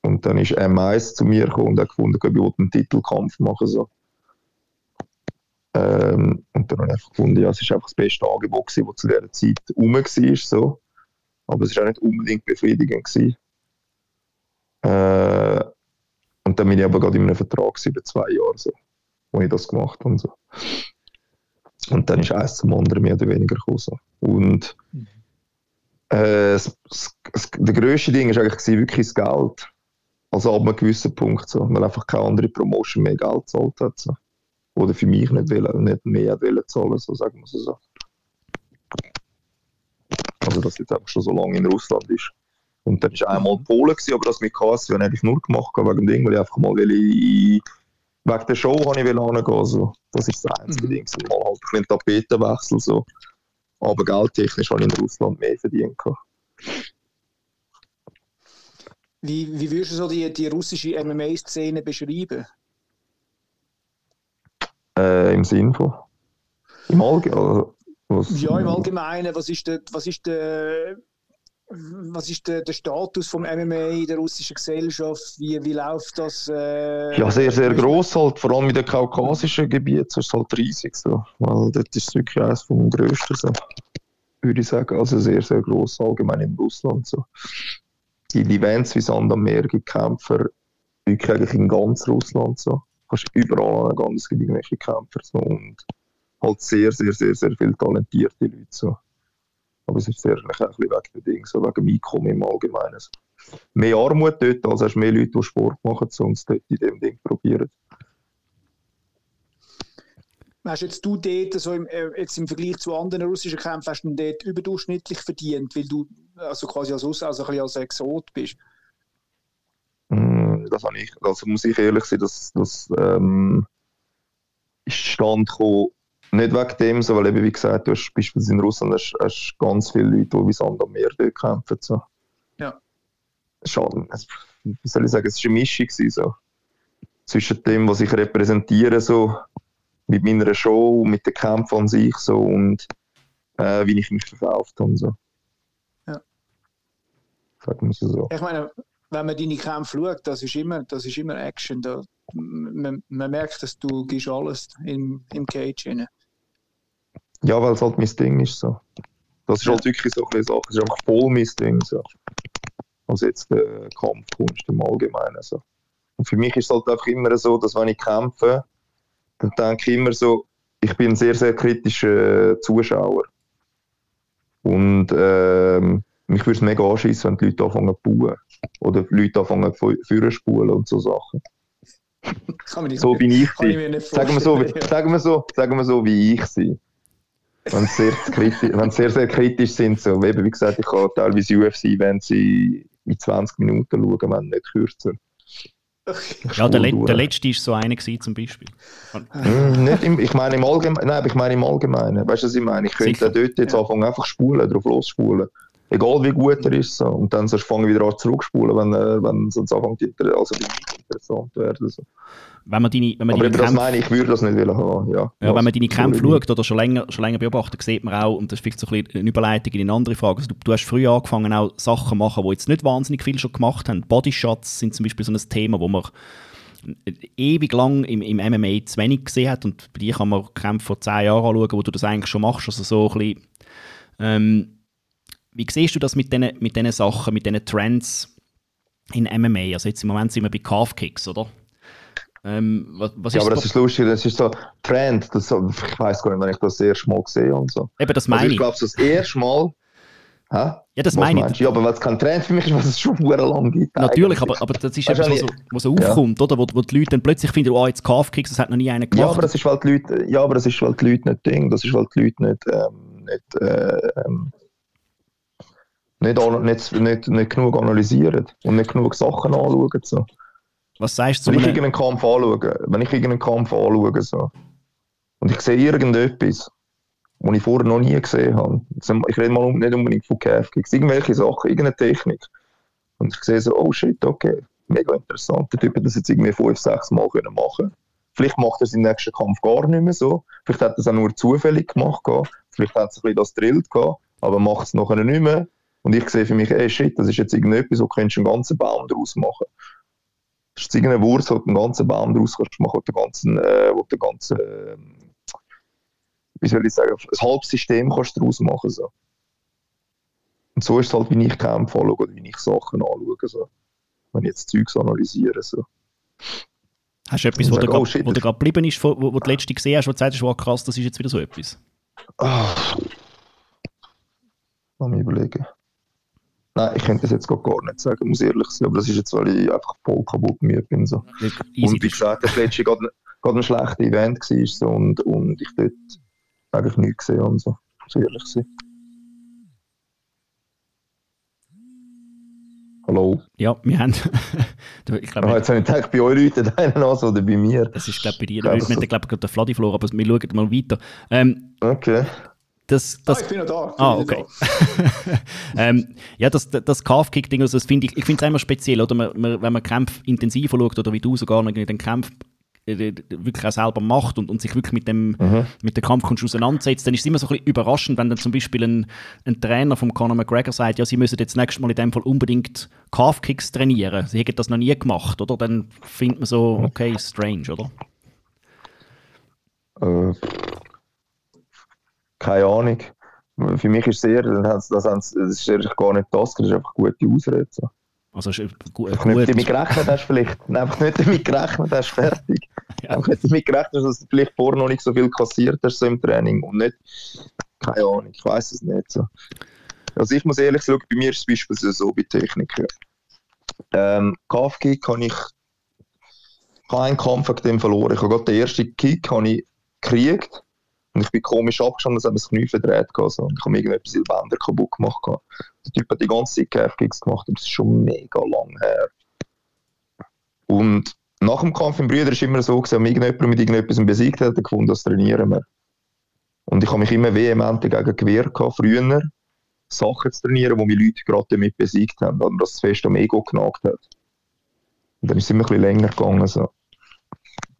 C: Und dann ist M1 zu mir gekommen und hat gefunden, ich will einen Titelkampf machen. So. Ähm, und dann habe ich einfach gefunden, ja, es ist einfach das beste Angebot gewesen, das zu dieser Zeit rum war. So. Aber es war auch nicht unbedingt befriedigend. Gewesen. Äh, und dann bin ich aber gerade in einem Vertrag über zwei Jahre, so, wo ich das gemacht habe. Und, so. und dann ist eins zum anderen mehr oder weniger gekommen. So. Und äh, das, das, das, der grösste Ding war eigentlich wirklich das Geld. Also ab einem gewissen Punkt, so, weil einfach keine andere Promotion mehr Geld gezahlt hat. So. Oder für mich nicht, wollen, nicht mehr wollen zahlen, so sagen wir es so. Also, dass jetzt einfach schon so lange in Russland ist. Und dann war einmal Polen, gewesen, aber das mit KSC habe ich nur gemacht wegen dem Ding, weil ich einfach mal will, ich, wegen der Show habe ich hingehen. So. Das ist das einzige
B: Mhm.
C: Ding. So. Mal halt ein Tapetenwechsel. So. Aber geldtechnisch habe ich in Russland mehr verdient.
B: Wie, wie würdest du so die, die russische MMA-Szene beschreiben?
C: Äh, Im Sinn von. Im Allgemeinen. Was-
B: Ja, im Allgemeinen, was ist der, was ist der, was ist der, der Status vom MMA in der russischen Gesellschaft? Wie, wie läuft das? Äh,
C: Ja, sehr, sehr gross halt, vor allem in den kaukasischen Gebieten ist es halt riesig so, weil dort ist es wirklich eines vom grössten so, würde ich sagen, also sehr, sehr gross allgemein in Russland so. In Events wie Sand am Meer gibt Kämpfer wirklich eigentlich in ganz Russland so, kannst überall an ganz gibt irgendwelche Kämpfer so und halt sehr, sehr, sehr, sehr viele talentierte Leute so. Aber es ist sehr ein bisschen wegen dem Ding, so wegen dem Einkommen im Allgemeinen. So. Mehr Armut dort, also hast du mehr Leute, die Sport machen, so, und es dort in dem Ding probieren.
B: Hast jetzt du dort, so im, äh, jetzt im Vergleich zu anderen russischen Kämpfen, hast du dort überdurchschnittlich verdient, weil du also quasi als Russe, also ein bisschen als Exot bist?
C: Das habe ich, also muss ich ehrlich sein, dass das ähm, ist stand gekommen, nicht wegen dem, so, weil eben wie gesagt, du hast beispielsweise in Russland hast, hast ganz viele Leute, die wie Sand am Meer dort kämpfen. So.
B: Ja.
C: Schade. Es- Wie soll ich sagen, es war eine Mischung gewesen, so. zwischen dem, was ich repräsentiere, so, mit meiner Show, mit den Kämpfen an sich so, und äh, wie ich mich verkauft habe. So.
B: Ja.
C: Wir es so.
B: Ich meine, wenn man deine Kämpfe schaut, das ist immer, das ist immer Action. Da, man, man merkt, dass du gibst alles im, im Cage rein.
C: Ja, weil es halt mein Ding ist. So. Das ist halt wirklich so eine Sache. Es ist einfach voll mein Ding. So. Also jetzt der Kampfkunst im Allgemeinen. So. Und für mich ist es halt einfach immer so, dass wenn ich kämpfe, dann denke ich immer so, ich bin ein sehr, sehr kritischer Zuschauer. Und ähm, mich würde es mega anschießen, wenn die Leute anfangen zu bauen. Oder die Leute anfangen zu führen spulen und so Sachen.
B: Kann man nicht
C: So bin ich.
B: kann ich
C: sie.
B: mir nicht
C: Sagen wir, so, wie- sagen, wir so, sagen wir so, wie ich sie. wenn sie sehr, kritisch, wenn sie sehr, sehr kritisch sind. So, eben, wie gesagt, ich kann teilweise UFC-Events in, in 20 Minuten schauen, wenn nicht kürzer.
A: Ja, der, Le der letzte war so einer gewesen, zum Beispiel.
C: Mm, nicht im, ich meine im Allgemeinen, nein, ich meine im Allgemeinen. Weißt du, was ich meine? Ich könnte
A: Sicher.
C: dort jetzt anfangen, einfach spulen, drauf losspulen. Egal wie gut er ist. So. Und dann sollst du fangen wieder an zurückspulen, wenn, äh, wenn sonst anfängt also interessant werden. So.
A: Wenn man deine, wenn man
C: Aber
A: deine
C: eben das
A: Kämpfe,
C: meine ich, würde das nicht wollen haben. Ja,
A: ja, wenn man deine Kämpfe schaut oder schon länger, schon länger beobachtet, sieht man auch, und das ist vielleicht so ein bisschen eine Überleitung in eine andere Frage, also du, du hast früher angefangen, auch Sachen zu machen, die jetzt nicht wahnsinnig viel schon gemacht haben. Bodyshots sind zum Beispiel so ein Thema, wo man ewig lang im, im MMA zu wenig gesehen hat und bei dir kann man Kämpfe vor zehn Jahren anschauen, wo du das eigentlich schon machst, also so ein bisschen, ähm, wie siehst du das mit diesen mit diesen Sachen, mit diesen Trends in MMA? Also jetzt im Moment sind wir bei Calf Kicks, oder? Ähm, was, was
C: Ja, aber
A: das
C: das ist lustig, das ist so Trend. Das, so- ich weiß gar nicht, wenn ich das das erste Mal sehe und so.
A: Eben, das
C: Also
A: meine
C: ich
A: ich.
C: glaube, das erste Mal. Hä?
A: Ja, das
C: Was
A: meine ich.
C: Ja, aber es kein Trend für mich ist, was es schon sehr lang gibt.
A: Natürlich, aber, aber das ist etwas, was so, was so aufkommt, oder? Wo, wo die Leute dann plötzlich finden, oh, jetzt Calf-Kicks, das hat noch nie einer
C: Ja,
A: gemacht.
C: aber das ist, weil die Leute, ja, aber das ist, weil die Leute nicht Ding, das ist, weil die Leute nicht, ähm, nicht, äh, ähm, nicht, nicht, nicht, nicht genug analysieren und nicht genug Sachen anschauen. So.
A: was sagst du
C: Wenn ich irgendeinen Kampf anschaue, wenn ich irgendeinen Kampf anschaue, so, und ich sehe irgendetwas, was ich vorher noch nie gesehen habe, ich rede mal nicht unbedingt von Calf-Kicks, irgendwelche Sachen, irgendeine Technik, und ich sehe so, oh shit, okay, mega interessant, der Typ hat das jetzt irgendwie fünf, sechs Mal können machen Vielleicht macht er seinen nächsten Kampf gar nicht mehr so. Vielleicht hat er es auch nur zufällig gemacht. Vielleicht hat es ein bisschen das drillt aber macht es nachher nicht mehr. Und ich sehe für mich, ey shit, das ist jetzt irgendetwas, wo könntest du einen ganzen Baum daraus machen. Das ist jetzt irgendeine Wurzel, wo du einen ganzen Baum daraus kannst machen, wo du den ganzen, äh, wo du den ganzen ähm, wie soll ich sagen, ein halbes System kannst du daraus machen. So. Und so ist es halt, wie ich Kämpfe anschaue oder wie ich Sachen anschaue. So. Wenn ich jetzt Zeugs analysiere. So.
A: hast du etwas, wo
C: und
A: dir
C: sag, oh,
A: grad- wo dir
C: das-
A: gerade geblieben ist, wo, wo du letzte gesehen hast, wo du sagst, wow, krass, das ist jetzt wieder so etwas?
C: Ah. Lass mich überlegen. Nein, ich könnte das jetzt gar nicht sagen, muss ehrlich sein. Aber das ist jetzt, weil ich einfach voll kaputt müde bin. So. Und wie gesagt, das letzte gerade gerade ein schlechtes Event war so, und, und ich dort eigentlich nichts gesehen und so. Muss ehrlich sein. Hallo?
A: ja, wir haben, ich glaube,
C: jetzt habe ich gedacht, bei euch Leuten einer an oder bei mir.
A: das ist glaube bei dir,
C: Ja,
A: wir haben glaube ich den Fladi verloren, aber wir schauen mal weiter. Ähm,
C: Okay.
A: Das,
B: Ah,
A: das,
B: ich bin noch da. ich
A: Ah, okay. ähm, ja, das, das Calf-Kick-Ding, also das finde ich, ich finde es immer speziell, oder? Man, man, wenn man Kämpfe intensiv schaut oder wie du sogar noch den Kampf äh, wirklich auch selber macht und, und sich wirklich mit dem
C: Mhm.
A: mit der Kampfkunst auseinandersetzt, dann ist es immer so ein bisschen überraschend, wenn dann zum Beispiel ein, ein Trainer von Conor McGregor sagt, ja, sie müssen jetzt nächstes Mal in dem Fall unbedingt Calf-Kicks trainieren. Sie hätten das noch nie gemacht, oder? Dann findet man so, okay, strange, oder?
C: Äh, keine Ahnung. Für mich ist es eher, das, das ist ehrlich gar nicht das, das ist einfach eine gute Ausrede. So.
A: Also ist, gu- äh,
C: Einfach nicht
A: gut.
C: damit gerechnet hast, vielleicht. Einfach nicht damit gerechnet hast, fertig.
A: Ja.
C: Einfach nicht damit gerechnet hast, dass du vielleicht vorher noch nicht so viel kassiert hast so im Training. Und nicht, keine Ahnung, ich weiß es nicht. So. Also ich muss ehrlich sagen, bei mir ist es beispielsweise so bei Techniken. Ähm, Calf-Kick kann ich keinen Kampf gegen den verloren. Ich habe gerade den ersten Kick habe ich gekriegt und ich bin komisch abgestanden, dass er das Knie verdreht. Also, ich habe mir irgendetwas in den Bänder kaputt gemacht. Der Typ hat die ganze Zeit Calf-Kicks gemacht, aber das ist schon mega lang her. Und nach dem Kampf im Brüder ist immer so, gewesen, wenn irgendjemand mit irgendetwas besiegt hat, gefunden, das trainieren wir. Und ich habe mich immer vehement dagegen gewehrt, früher Sachen zu trainieren, die mich Leute gerade damit besiegt haben, weil mir das fest am Ego genagt hat. Und dann ist es immer ein bisschen länger gegangen, so.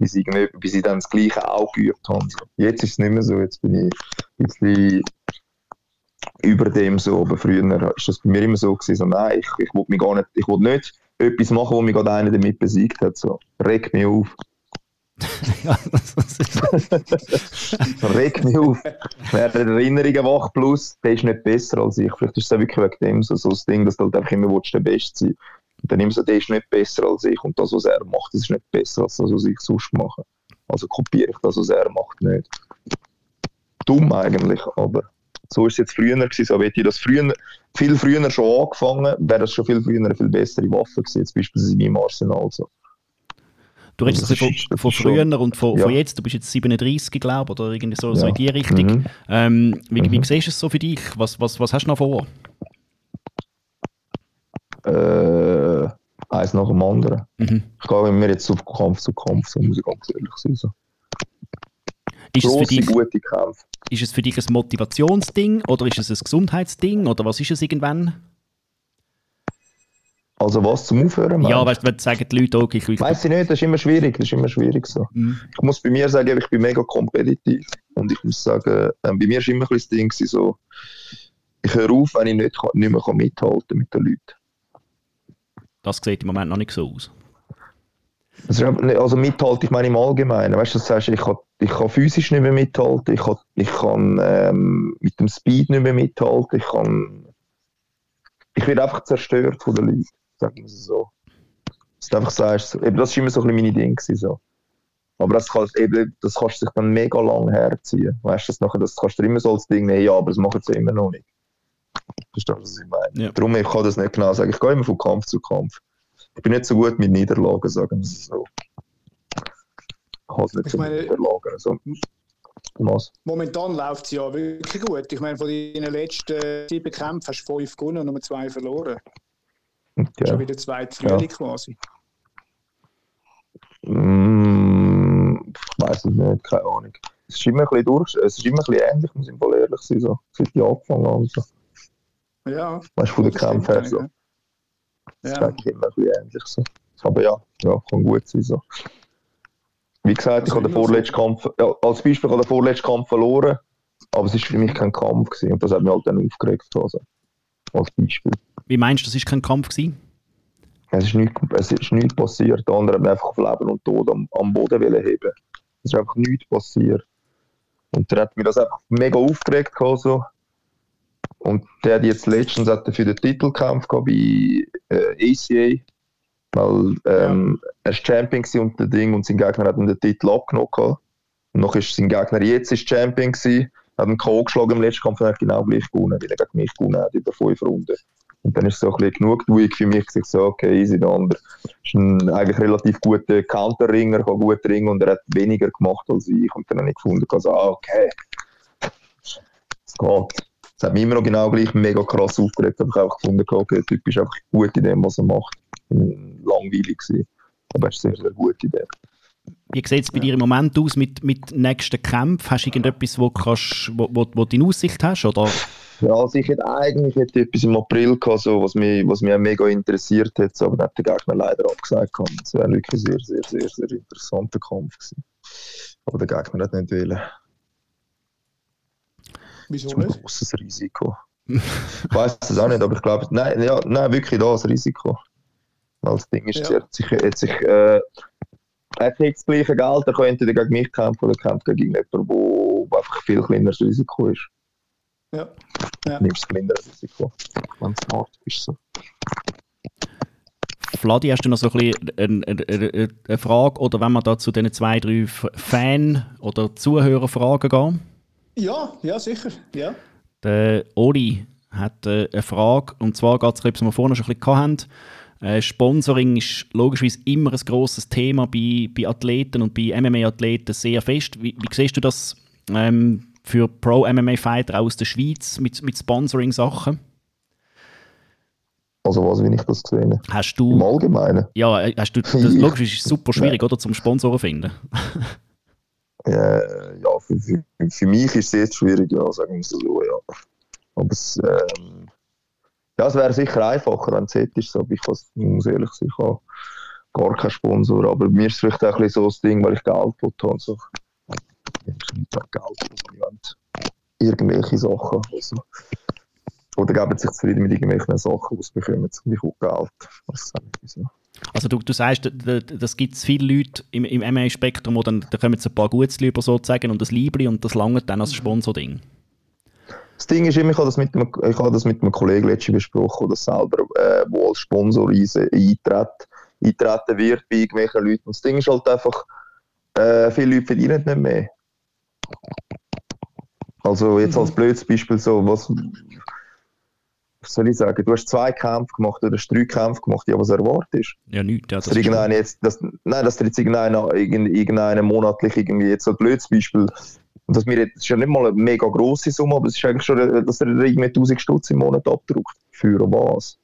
C: Bis, irgendwie- bis ich dann das Gleiche auch geübt habe. Jetzt ist es nicht mehr so, jetzt bin ich ein bisschen über dem so, aber früher ist das bei mir immer so gewesen, so, nein, ich, ich mich gar nicht, ich will nicht etwas machen, wo mich gerade einer damit besiegt hat, so. Reg mich auf.
A: ja, das ist,
C: Reg mich auf. Wer Erinnerungen wach plus, der ist nicht besser als ich. Vielleicht ist es auch wirklich wegen dem so, so das Ding, dass du halt einfach immer willst, der Beste sein dann immer so, der ist nicht besser als ich und das, was er macht, das ist nicht besser als das, was ich sonst mache. Also kopiere ich das, was er macht, nicht. Dumm eigentlich, aber so ist es jetzt früher gewesen. So hätte ich das früher, viel früher schon angefangen, wäre das schon viel früher eine viel bessere Waffe gewesen, jetzt beispielsweise in meinem Arsenal. So.
A: Du redest
C: Also
A: von, von früher und von,
C: ja.
A: von jetzt. Du bist jetzt 37, glaube ich, oder irgendwie so, so
C: Ja.
A: in die Richtung.
C: Mhm.
A: Ähm, wie, wie
C: Mhm.
A: siehst du es so für dich? Was, was, was hast du noch vor?
C: Äh, eins nach dem anderen.
A: Mhm.
C: Ich gehe mir jetzt auf Kampf zu Kampf, so muss ich ganz ehrlich sein. So.
A: Ist, es für
C: Grosse,
A: dich,
C: gute Kämpfe.
A: ist es für dich ein Motivationsding oder ist es ein Gesundheitsding oder was ist es irgendwann?
C: Also was zum Aufhören?
A: Ja,
C: meinst
A: weißt du, wenn sagen die Leute, okay, ich will.
C: Weiß ich nicht, das ist immer schwierig, das ist immer schwierig so.
A: Mhm.
C: Ich muss bei mir sagen, ich bin mega kompetitiv und ich muss sagen, ähm, bei mir ist immer ein bisschen das Ding so, ich höre auf, wenn ich nicht, kann- nicht mehr kann mithalten mit den Leuten.
A: Das sieht im Moment noch nicht so aus.
C: Das einfach nicht- also mithalten, ich meine im Allgemeinen, weißt du, du sagst, ich kann, ich kann physisch nicht mehr mithalten, ich kann, ich kann ähm, mit dem Speed nicht mehr mithalten, ich kann, ich werde einfach zerstört von den Leuten, sagen wir es so. Dass du einfach sagst, eben, das ist immer so ein bisschen meine Dinge gewesen, so. Aber das, kannst, eben, das kannst du sich dann mega lang herziehen. Weißt du, das, nachher, das kannst du immer so als Ding nehmen, ja, aber das machen sie immer noch nicht. Verstehst du, was ich meine?
A: Ja.
C: Darum, ich kann das nicht genau sagen. Ich gehe immer von Kampf zu Kampf. Ich bin nicht so gut mit Niederlagen, sagen wir es so. Ich kann es nicht
B: Ich
C: so
B: meine-
C: mit Niederlagen. Also, was?
B: Momentan läuft es ja wirklich gut. Ich meine, von deinen letzten sieben Kämpfen hast du fünf gewonnen und nur zwei verloren.
C: Ja.
B: Schon wieder zwei Frühling quasi.
C: Mm, ich weiß es nicht, keine Ahnung. Es ist immer ein bisschen durch, es ist immer ein bisschen ähnlich, muss ich voll ehrlich sein, so. Seit ich angefangen habe. So.
B: Ja.
C: Weißt du, von Kämpfen her so. Das
B: Ja.
C: ist eigentlich immer ein bisschen ähnlich. So. Aber ja, ja, kann gut sein. So. Wie gesagt, ich
B: Also
C: habe den vorletzten Kampf, ja, als Beispiel, ich habe den vorletzten Kampf verloren, aber es ist für mich kein Kampf gewesen und das hat mich halt dann aufgeregt. Also, als Beispiel.
A: Wie meinst du, das ist kein Kampf gewesen?
C: Es ist nichts, es ist nichts passiert. Der andere hat mich einfach auf Leben und Tod am, am Boden wollen heben. Es ist einfach nichts passiert. Und der hat mir das einfach mega aufgeregt. gehabt, So. Und der hat jetzt letztens hat für den Titel gekämpft gehabt bei äh, ACA. Weil ähm, er ist Champion und der Ding und sein Gegner hat ihm den Titel abgenommen. Und noch ist sein Gegner jetzt ist Champion gewesen, hat einen K.O. geschlagen im letzten Kampf und hat genau gleich gewonnen, weil er gegen mich gewonnen hat über fünf Runden. Und dann ist es so ein bisschen Genugtuung für mich, dass ich so, okay, easy, der andere ist ein eigentlich relativ guter Counterringer, kann gut ringen und er hat weniger gemacht als ich. Und dann habe ich gefunden, also, ah, okay, es geht. Es hat mich immer noch genau gleich mega krass aufgeregt, aber ich habe einfach gefunden, okay, der Typ ist einfach gut in dem, was er macht. Langweilig, gewesen. aber er ist sehr, sehr gut in dem.
A: Wie sieht es bei dir im Moment aus mit, mit nächsten Kämpfen? Hast du irgendetwas, wo, kannst, wo, wo, wo du in Aussicht hast? Oder?
C: Ja, also ich hätte eigentlich hätte etwas im April gehabt, so, was, mich, was mich auch mega interessiert hätte, aber dann hat der Gegner leider abgesagt. Es wäre wirklich ein sehr, sehr, sehr, sehr interessanter Kampf gewesen. Aber der Gegner hat nicht wollen.
B: Wieso
C: Das ist ein
B: nicht?
C: großes Risiko. ich weiß es auch nicht, aber ich glaube, nein, ja, nein, wirklich da das Risiko. Weil das Ding ist,
B: Ja.
C: er hat sich, er hat sich äh, er kriegt das gleiche Geld, er kann entweder gegen mich kämpfen oder kämpft gegen jemanden, wo, wo einfach viel kleineres Risiko ist.
B: Ja. Ja.
C: Du nimmst das kleinere Risiko. Wenn du smart bist. So.
A: Vladi, hast du noch so ein bisschen eine, eine, eine, Frage? Oder wenn wir da zu diesen zwei, drei Fan- oder Zuhörerfragen gehen?
B: Ja, ja, sicher. Ja.
A: Der Oli hat äh, eine Frage, und zwar geht es, was wir vorhin schon ein bisschen hatten. Äh, Sponsoring ist logischerweise immer ein grosses Thema bei, bei Athleten und bei MMA-Athleten sehr fest. Wie, wie siehst du das ähm, für Pro-MMA-Fighter aus der Schweiz mit, mit Sponsoring-Sachen?
C: Also was, wie ich das gesehen habe.
A: Hast
C: Im
A: du,
C: Allgemeinen.
A: ja, äh, hast du, das logisch ist es super schwierig, oder, zum Sponsoren finden.
C: Äh, ja, für, für, für mich ist es jetzt schwierig, ja, sagen wir so, ja. Aber es, ähm, ja, es wäre sicher einfacher, wenn es hättest, aber ich was- muss ehrlich sein, ich habe gar keinen Sponsor, aber mir ist es vielleicht auch ein bisschen so das Ding, weil ich Geld will und so. Ich habe Geld, irgendwelche Sachen, also. Oder geben sich zufrieden mit irgendwelchen Sachen, die sie bekommen, ich auch Geld. Auch nicht, wieso.
A: Also du, du sagst, das gibt es viele Leute im, im MMA-Spektrum, wo dann, da kommen jetzt ein paar Gutzli über sozusagen und das Liebli und das langt dann als Sponsor-Ding.
C: Das Ding ist immer, ich habe das mit einem, ich habe das mit einem Kollegen letztens besprochen, der selber, äh, wo als Sponsor eintritt, eintreten wird bei irgendwelchen Leuten. Und das Ding ist halt einfach, äh, viele Leute verdienen nicht mehr. Also jetzt als blödes Beispiel so, was soll ich sagen, du hast zwei Kämpfe gemacht oder hast drei Kämpfe gemacht, ja, was erwartest
A: Ja, nichts. Ja,
C: dass dir irgendeiner jetzt, dass, nein, dass dir jetzt irgendeiner, irgendeiner monatlich irgendwie jetzt so ein blödes Beispiel, und das, mir jetzt, das ist ja nicht mal eine mega grosse Summe, aber es ist eigentlich schon, dass er irgendwie 1000 Stutz im Monat abdruckt. Für was?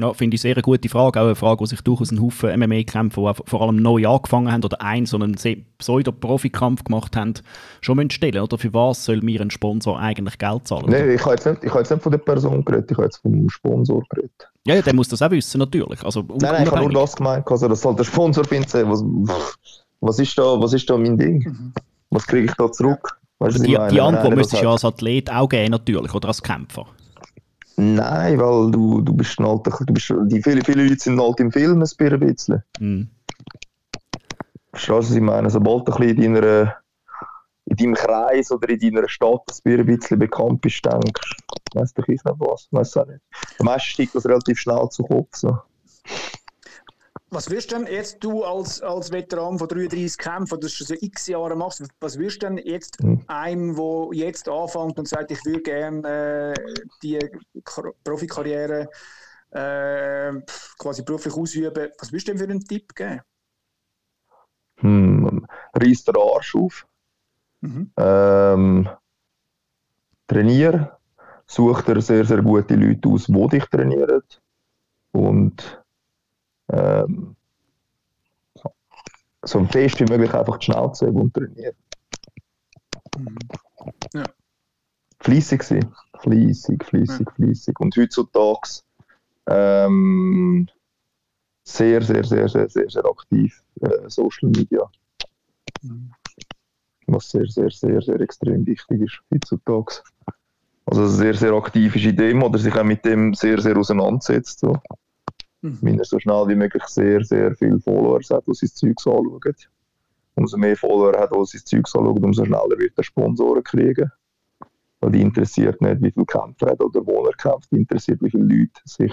A: Ja, finde ich sehr eine gute Frage. Auch eine Frage, die sich durchaus ein Haufen MMA-Kämpfer, die vor allem neu angefangen haben oder einen so einen Pseudo-Profi-Kampf gemacht haben, schon müssen stellen Oder für was soll mir ein Sponsor eigentlich Geld zahlen?
C: Nein, ich habe jetzt, nicht, ich habe jetzt nicht von der Person geredet, ich habe jetzt vom Sponsor geredet.
A: Ja, ja der muss das auch wissen, natürlich. Also,
C: nein, nein, ich habe nur das gemeint, also, dass halt der Sponsor findet, was, was, ist da, was ist da mein Ding? Mhm. Was kriege ich da zurück?
A: Weißt, die, die Antwort müsstest du ja als Athlet auch geben, natürlich, oder als Kämpfer.
C: Nein, weil du, du bist halt, du bist, die viele, viele Leute sind halt im Film ein bisschen. Mm. Verstehst du, was ich meine? Sobald du ein bisschen in, deiner, in deinem Kreis oder in deiner Stadt ein bisschen bekannt bist, denkst du, weißt du, ich nicht was, weißt du auch nicht. Am meisten steigt das relativ schnell zu Kopf. So.
B: Was wirst denn jetzt du als, als Veteran von 33 Kämpfen, das schon so x Jahre machst, was wirst denn jetzt mhm. einem, der jetzt anfängt und sagt, ich würde gerne äh, die Profikarriere äh, quasi beruflich ausüben, was wirst du denn für einen Tipp geben?
C: Hm, reiß den Arsch auf. Mhm. Ähm, trainier, such dir sehr, sehr gute Leute aus, die dich trainieren. Und ähm, so fest wie möglich einfach die Schnauze und trainieren. Mhm. Ja. Fleissig sein. Fleissig, fleissig, ja. fleissig. Und heutzutage ähm, sehr, sehr, sehr, sehr, sehr, sehr aktiv äh, Social Media. Mhm. Was sehr, sehr, sehr, sehr extrem wichtig ist heutzutage. Also sehr, sehr aktiv ist in dem oder sich auch mit dem sehr, sehr auseinandersetzt. So mhm. wenn er so schnell wie möglich sehr, sehr viele Followers hat, die sein Zeug anschauen. Umso mehr Follower hat, die sein Zeug anschauen, umso schneller wird er Sponsoren kriegen. Weil die interessiert nicht, wie viele Kämpfer er hat oder wo er kämpft, die interessiert, wie viele Leute sich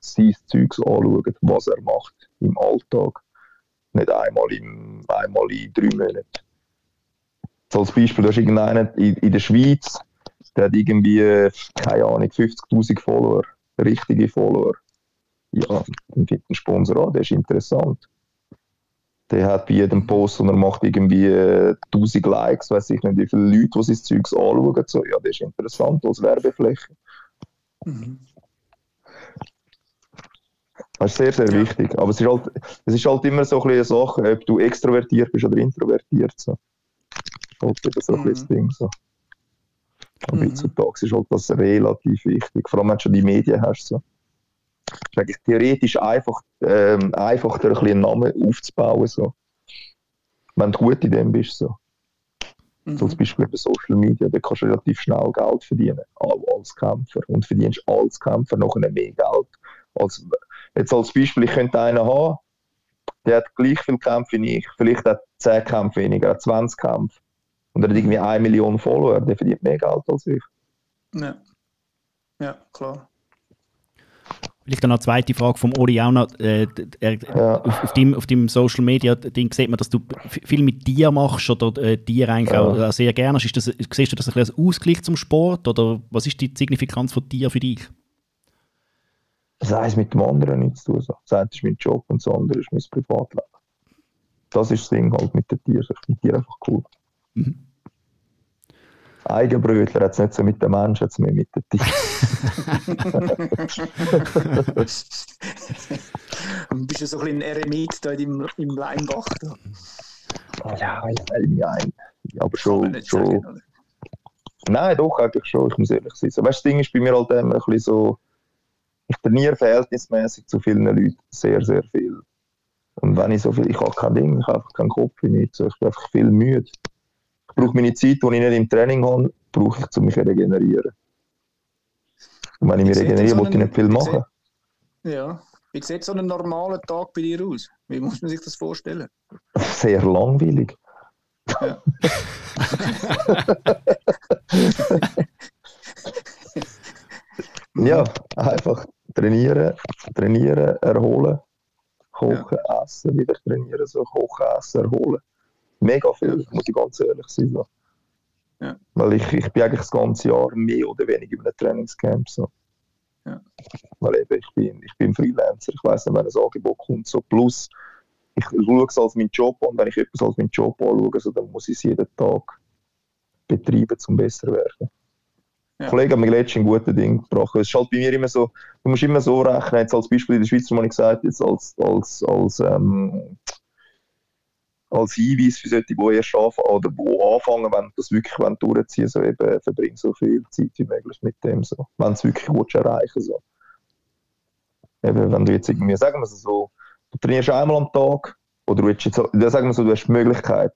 C: sein Zeug anschauen, was er macht im Alltag. Nicht einmal, im, einmal in drei Monaten. So als Beispiel, du hast irgendeinen in, in der Schweiz, der hat irgendwie, keine Ahnung, 50.000 Follower, richtige Follower ja, dann findet ein Sponsor an, der ist interessant. Der hat bei jedem Post, und er macht irgendwie äh, 1000 Likes, weiß ich nicht, wie viele Leute, die sein Zeugs anschauen, so, ja, der ist interessant als Werbefläche. Mhm. Das ist sehr, sehr ja. wichtig. Aber es ist, halt, es ist halt immer so eine Sache, ob du extrovertiert bist oder introvertiert. So. Halt wieder so mhm. ein Ding. So. Und mhm. heutzutage ist halt das relativ wichtig. Vor allem, wenn du schon die Medien hast. So ist eigentlich theoretisch einfach, ähm, einfacher, ein bisschen einen Namen aufzubauen. So. Wenn du gut in dem bist. So. Mhm. So zum Beispiel bei Social Media, da kannst du relativ schnell Geld verdienen, als Kämpfer. Und verdienst als Kämpfer noch mehr Geld. Als, jetzt als Beispiel, ich könnte einen haben, der hat gleich viel Kämpfe wie ich. Vielleicht hat 10 Kämpfe weniger, 20 Kämpfe. Und er hat irgendwie 1 Million Follower, der verdient mehr Geld als ich.
B: Ja, ja klar.
A: Vielleicht noch eine zweite Frage vom Oli auch noch. Äh, ja. auf, auf, deinem, auf deinem Social Media Ding sieht man, dass du viel mit dir machst oder äh, dir eigentlich ja. auch sehr gerne. Ist das, siehst du das ein als Ausgleich zum Sport oder was ist die Signifikanz von dir für dich?
C: Das heißt mit dem anderen nichts zu tun. Das eine ist mein Job und das andere ist mein Privatleben. Das ist das Ding halt mit den Tieren. Ich finde Tiere einfach cool. Mhm. Eigenbrötler hat es nicht so mit den Menschen, hat es mehr mit den Tieren.
B: Bist du so ein bisschen ein Eremit da im, im Leimbach? Da?
C: Ja, ja, ja, aber schon. schon sagen, Nein, doch, eigentlich schon, ich muss ehrlich sein. So, weißt, das Ding ist bei mir halt immer ein bisschen so, ich trainiere verhältnismäßig zu vielen Leuten sehr, sehr viel. Und wenn ich so viel, ich habe kein Ding, ich habe einfach keinen Kopf, nicht so, ich bin einfach viel müde brauche meine Zeit, die ich nicht im Training habe, brauche ich, um mich zu regenerieren. Und wenn ich mich regeneriere, so will ich nicht viel machen.
B: Ja. Wie sieht so ein normaler Tag bei dir aus? Wie muss man sich das vorstellen?
C: Sehr langweilig. Ja, ja einfach trainieren, trainieren, erholen, kochen, ja. essen, wieder trainieren, so kochen, essen, erholen mega viel, muss ich ganz ehrlich sein. Ja. Weil ich, ich bin eigentlich das ganze Jahr mehr oder weniger in einem Trainingscamp. So.
B: Ja.
C: Weil eben, ich bin, ich bin Freelancer, ich weiß nicht, wenn ein Angebot kommt, so plus, ich schaue es als meinen Job an, wenn ich etwas als meinen Job anschaue, so, dann muss ich es jeden Tag betreiben, um besser zu werden.
B: Ja.
C: Ein Kollege hat mir letztens ein gutes Ding gebracht. Es ist halt bei mir immer so, du musst immer so rechnen, jetzt als Beispiel in der Schweiz, wo ich gesagt jetzt als, als, als, ähm, als Hinweis für solche, die erst anfangen, oder wo anfangen, wenn das wirklich wollen durchziehen so eben, verbring so viel Zeit wie möglich mit dem, so. Wenn es wirklich willst, erreichen so. Eben, wenn du jetzt irgendwie, sagen wir es so, du trainierst einmal am Tag, oder du, jetzt, sagen wir so, du hast die Möglichkeit,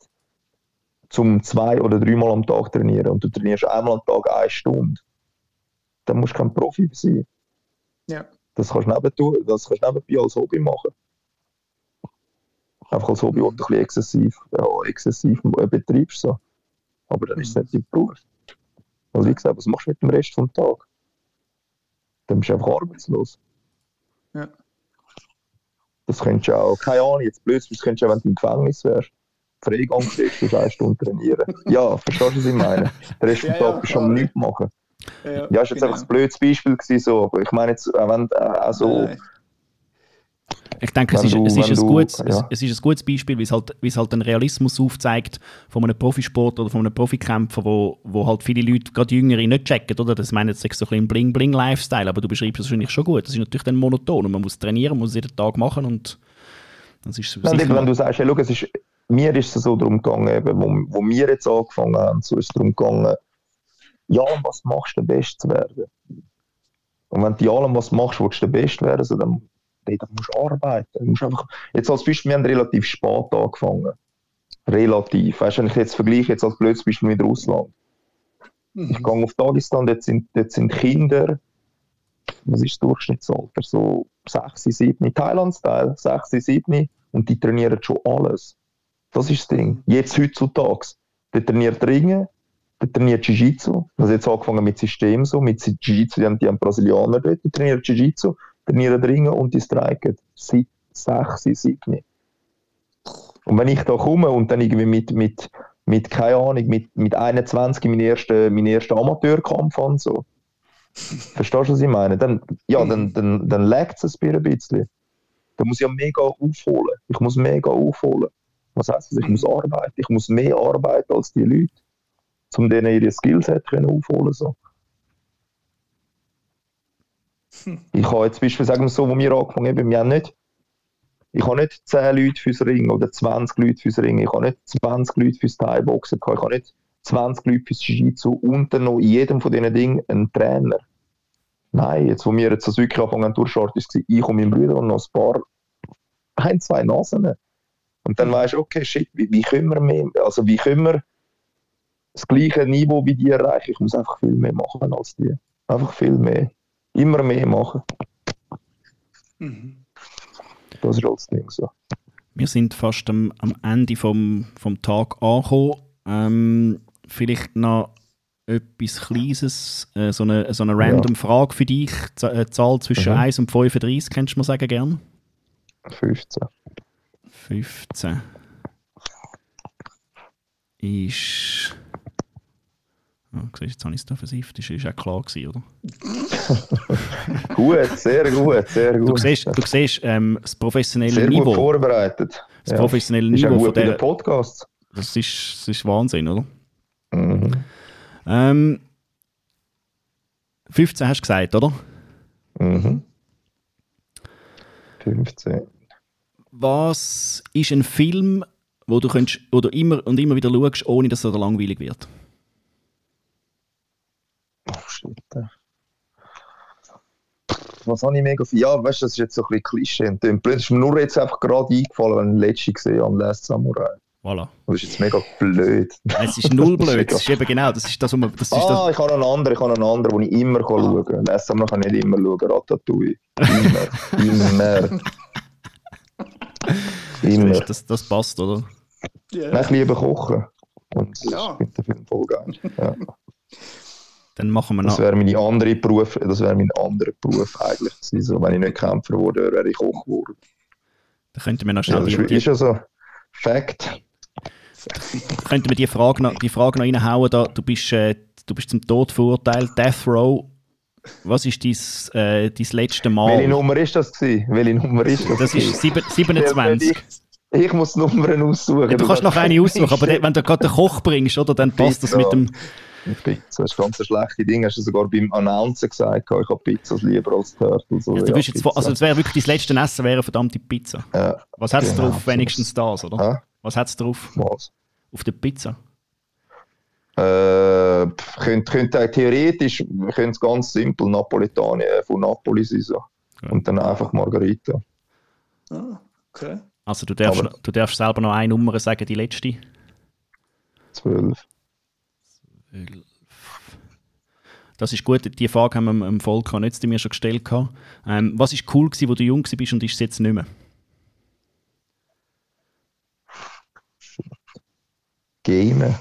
C: zum zwei- oder dreimal am Tag trainieren und du trainierst einmal am Tag eine Stunde, dann musst du kein Profi sein.
B: Ja.
C: Das kannst du nebenbei, das kannst du nebenbei als Hobby machen. Einfach als Hobby, wo du ein bisschen exzessiv, ja, exzessiv äh, betreibst. So. Aber dann ist es nicht dein Beruf. Also wie gesagt, was machst du mit dem Rest vom Tag? Dann bist du einfach arbeitslos.
B: Ja.
C: Das könntest du auch, keine Ahnung, jetzt blöd, das könntest du auch, wenn du im Gefängnis wärst. Freigang kriegst, du eine Stunde trainieren. Ja, verstehst du, was ich meine? Den Rest vom
B: ja,
C: Tag bist du am nichts machen.
B: Ja,
C: Ja, ist jetzt einfach ein blödes Beispiel gewesen, so, aber ich meine jetzt, auch wenn, äh, auch so,
B: Nein.
A: Ich denke, es ist,
C: du-
A: es, ist
C: du-
A: gutes, es,
C: ja.
A: es ist ein gutes Beispiel, wie es halt, wie es halt den Realismus aufzeigt von einem Profisport oder von einem Profikämpfer, wo, wo halt viele Leute, gerade Jüngere, nicht checken. Oder? Das meinen jetzt so ein bisschen Bling-Bling-Lifestyle, aber du beschreibst es wahrscheinlich schon gut. Das ist natürlich dann monoton und man muss trainieren, man muss jeden Tag machen und das ist
C: Nein,
A: sicher
C: wenn du sagst, hey, schau, es ist, mir ist es so darum gegangen, eben, wo, wo wir jetzt angefangen haben, so ist es darum gegangen, ja, was machst du, der Beste zu werden? Und wenn du allem was machst, willst du der Beste werden, so, dann, dann musst du arbeiten. Du musst einfach, jetzt als Beispiel, wir haben relativ spät angefangen. Relativ. Weißt du, wenn ich jetzt vergleiche, jetzt als blödes Beispiel mit Russland. Ich
B: Mhm.
C: gehe auf Dagestan, dort sind, dort sind Kinder, was ist das Durchschnittsalter? So 6, 7, Thailand-Style, 6, 7 und die trainieren schon alles. Das ist das Ding. Jetzt heutzutage. Der trainiert Ringen, der trainiert Jiu-Jitsu. Also jetzt angefangen mit System so, mit Jiu-Jitsu, die haben, die haben Brasilianer dort, die trainieren Jiu-Jitsu, trainieren Ringen und die streiken seit 6, 7. Und wenn ich da komme und dann irgendwie mit, mit, mit keine Ahnung, mit, mit 21 meinen ersten, meinen ersten Amateurkampf an, so. Verstehst du, was ich meine? Dann, ja, dann, dann, dann laggt es ein bisschen. Dann muss ich ja mega aufholen. Ich muss mega aufholen. Was heisst das? Ich muss arbeiten. Ich muss mehr arbeiten als die Leute, um denen ihre Skillset können aufholen so. Ich habe jetzt sagen wir so, wo wir angefangen haben, wir haben nicht, ich habe nicht 10 Leute fürs Ring oder 20 Leute fürs Ring, ich habe nicht 20 Leute fürs Thai-Boxen ich habe nicht 20 Leute fürs Jiu-Jitsu und dann noch in jedem von diesen Dingen einen Trainer. Nein, jetzt, wo wir jetzt das wirklich anfangen haben durchstarten, ist ich und mein Bruder und noch ein paar, ein, zwei Nasen. Und dann weißt du, okay, shit, wie, wie können wir mehr, also wie können wir das gleiche Niveau wie die erreichen? Ich muss einfach viel mehr machen als die. Einfach viel mehr. Immer mehr machen.
B: Mhm.
C: Das ist das Ding so.
A: Wir sind fast am, am Ende vom, vom Tag angekommen. Ähm, vielleicht noch etwas Kleines, äh, so eine, so eine random Frage für dich. Z äh, Zahl zwischen
C: Mhm.
A: 1 und 35, kennst du mir sagen gern?
C: 15.
A: 15 ist. Siehst, jetzt habe ich es da versifft. Das war auch klar, gewesen, oder?
C: Gut, sehr gut, sehr gut.
A: Du siehst, du siehst ähm, das professionelle
C: sehr gut
A: Niveau.
C: vorbereitet.
A: Das professionelle
C: Ist ja
A: Niveau von
C: gut bei
A: der.
C: den Podcasts.
A: Das ist, das ist Wahnsinn, oder?
C: Mhm.
A: Ähm, 15 hast du gesagt, oder?
C: Mhm. 15.
A: Was ist ein Film, wo du, könntest, wo du immer und immer wieder schaust, ohne dass er langweilig wird?
C: Shit. Was habe ich mega viel? Ja, weißt du, das ist jetzt so ein bisschen Klischee. Und dann ist mir nur jetzt einfach gerade eingefallen, wenn ich den letzten gesehen habe, Last Samurai.
A: Voilà.
C: Das ist jetzt mega blöd.
A: Es ist null blöd. Das ist eben genau, das ist das, was man, das ist
C: Ah,
A: das,
C: ich habe einen anderen, ich habe einen anderen, den ich immer kann schauen kann. Last Samurai kann ich nicht immer schauen. Ratatouille. Immer. immer. Immer.
A: das, das passt, oder?
B: Ja.
C: Nein, ich liebe Kochen. Und das
B: Ja.
C: ist mit dem Film voll geil. Ja.
A: Dann machen wir
C: Das
A: noch.
C: wäre meine andere Beruf, das wäre mein anderer Beruf eigentlich gewesen. So, wenn ich nicht Kämpfer geworden wäre, ich Koch geworden.
A: Dann könnten wir noch
C: Ja,
A: schnell
C: das
A: die,
C: ist, ja so. Fact.
A: könnten wir die Frage noch, die Frage noch reinhauen. Da, du, bist, äh, du bist zum Tod verurteilt, Death Row. was ist dein, äh, dein letzte Mal?
C: Welche Nummer ist das gewesen? Welche Nummer ist das?
A: Das ist sieben- 27.
C: Ich muss Nummern aussuchen.
A: Ja, du kannst noch eine aussuchen, aber wenn du gerade den Koch bringst, oder, dann passt das mit dem.
C: Pizza, das ist ganz ein schlechtes Ding. Hast du sogar beim Announcen gesagt, ich habe Pizzas lieber als Turtles. Oder
A: Also, du
C: ja,
A: bist jetzt, also es wäre wirklich dein letztes Essen, wäre eine verdammte Pizza.
C: Ja,
A: Was hat es
C: Genau,
A: drauf? Wenigstens das, oder?
C: Hä?
A: Was hat es drauf?
C: was?
A: Auf der Pizza?
C: Äh, könnte, könnte theoretisch könnte es ganz simpel Napolitani äh, von Napoli sein. So.
A: Ja.
C: Und dann einfach Margarita.
B: Ah, okay.
A: Also du darfst,
C: Aber-
A: du darfst selber noch eine Nummer sagen, die letzte.
C: 12.
A: Das ist gut, die Frage haben wir im- Volker nicht mir schon gestellt. gehabt. Ähm, was ist cool gewesen, wo du jung warst und ist es jetzt nicht mehr?
C: Gamen.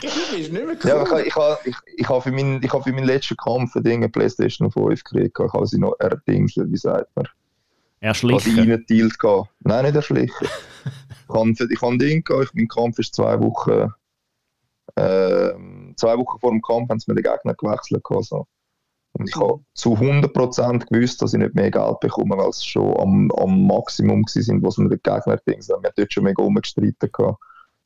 B: Du bist nicht mehr cool.
C: Ja, ich, ich, ich, ich habe für, meinen- ich hab für meinen letzten Kampf ein Ding, eine Playstation 5 gekriegt. Ich habe sie noch erdingselt, wie sagt man. Sie
A: Erschlichen.
C: reingeteilt. gehabt. Nein, nicht erschlichen. ich habe ich ein Ding gehabt, ich, mein Kampf ist zwei Wochen. ähm, zwei Wochen vor dem Kampf haben sie mir den Gegner gewechselt. gehabt, So. Und ich habe zu 100% gewusst, dass ich nicht mehr Geld bekomme, weil es schon am, am Maximum waren, was mir der Gegner Ding Wir haben dort schon mega rumgestritten. Gehabt.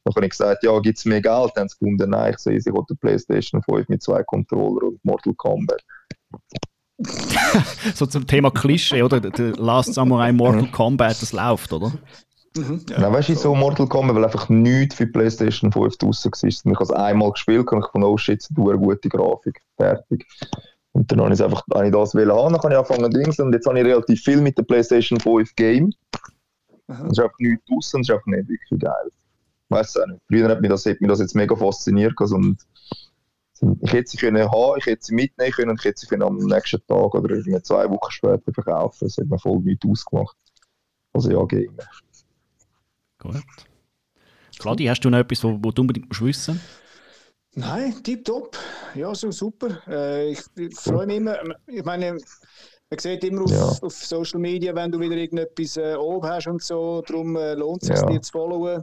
C: Dann habe ich gesagt, ja, gibt es mehr Geld? Dann haben sie gefunden, nein, ich sehe, will eine Playstation 5 mit zwei Controller und Mortal Kombat.
A: So zum Thema Klischee, oder? Der Last Samurai Mortal Kombat, das läuft, oder?
B: Mhm, ja.
C: Nein, weißt du, so Mortal Kombat, weil einfach nichts für PlayStation 5 draussen war. Ich habe es einmal gespielt und ich fand, oh shit, eine gute Grafik. Fertig. Und dann habe ich es einfach habe ich das wollen haben, dann habe ich angefangen Dings und jetzt habe ich relativ viel mit der PlayStation 5 Game.
B: Aha.
C: Es ist einfach nichts draussen, es ist einfach nicht wirklich geil. Ich weiß auch nicht. Früher hat mich das, hat mich das jetzt mega fasziniert und ich hätte sie können haben, ich hätte sie mitnehmen können und ich hätte sie können am nächsten Tag oder irgendwie zwei Wochen später verkaufen. Das hat mir voll nichts ausgemacht. Also ja, Game.
A: Gut. Claudi, hast du noch etwas, wo, wo du unbedingt musst wissen
B: Nein, tipptopp. Ja, so super. Äh, ich, ich freue mich immer. Ich meine, man sieht immer auf,
C: Ja.
B: auf Social Media, wenn du wieder irgendetwas äh, oben hast und so. Darum äh, lohnt es sich,
C: Ja.
B: dir zu followen.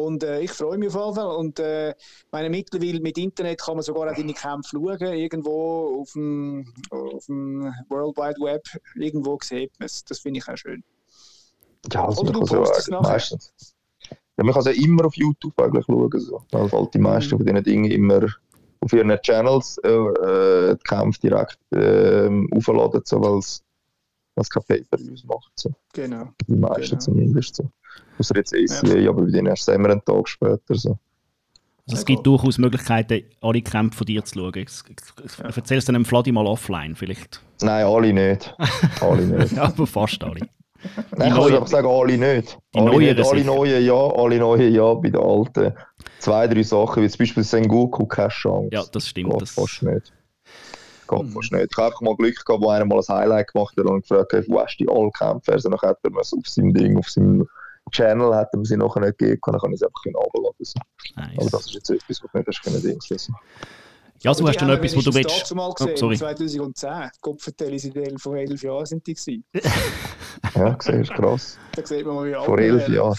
B: Und äh, ich freue mich auf jeden Fall. Und äh, ich meine, mittlerweile mit Internet kann man sogar auch deine Kämpfe schauen. Irgendwo auf dem, auf dem World Wide Web. Irgendwo sieht man es. Das finde ich auch schön.
C: Ja, also
B: Oder
C: man
B: du postest
C: ja
B: es nachher.
C: meistens. Ja, man kann es ja immer auf YouTube eigentlich schauen. So. Weil halt die meisten von diesen Dingen immer auf ihren Channels äh, äh, die Kämpfe direkt äh, aufladen, so, weil es keine Pay-Per-Views macht. So.
B: Genau.
C: Die meisten
B: Genau.
C: zumindest. So. Außer jetzt ACA, aber bei denen erst immer einen Tag später. So.
A: Also es
B: Ja,
A: gibt durchaus Möglichkeiten, alle Kämpfe von dir zu schauen. Ich, ich, ich erzähl es dann dem Vladi mal offline, vielleicht.
C: Nein, alle nicht. alle nicht.
A: Ja, aber fast alle.
C: Nein, ich
A: neuen-
C: kann einfach sagen, alle nicht.
A: Die
C: alle,
A: neueren
C: nicht. alle neuen ja, alle neuen ja, bei den alten. Zwei, drei Sachen, wie zum Beispiel Sengoku, keine Chance.
A: Ja, das stimmt.
C: Geht
A: Das,
C: fast nicht. Geht
B: Mhm.
C: fast nicht. Ich habe einfach mal Glück gehabt, wo einer mal ein Highlight gemacht hat und gefragt hat, wo hast du die alle Kämpfe? Also dann hat er auf seinem Ding, auf seinem Channel, hat mir sie nachher nicht gegeben können, dann kann ich es einfach runterladen. So.
A: nice.
C: Aber das ist jetzt etwas, was du nicht hast können Dings lesen.
A: Ja, so hast du noch etwas, wo du willst.
B: Mal
A: Oh,
B: gesehen,
A: sorry.
B: 2010. Kopfverteilung von elf Jahren sind die gewesen.
C: Ja, gesehen, ist krass.
B: Da sieht man mal, wie alt
C: Vor elf. Jahren.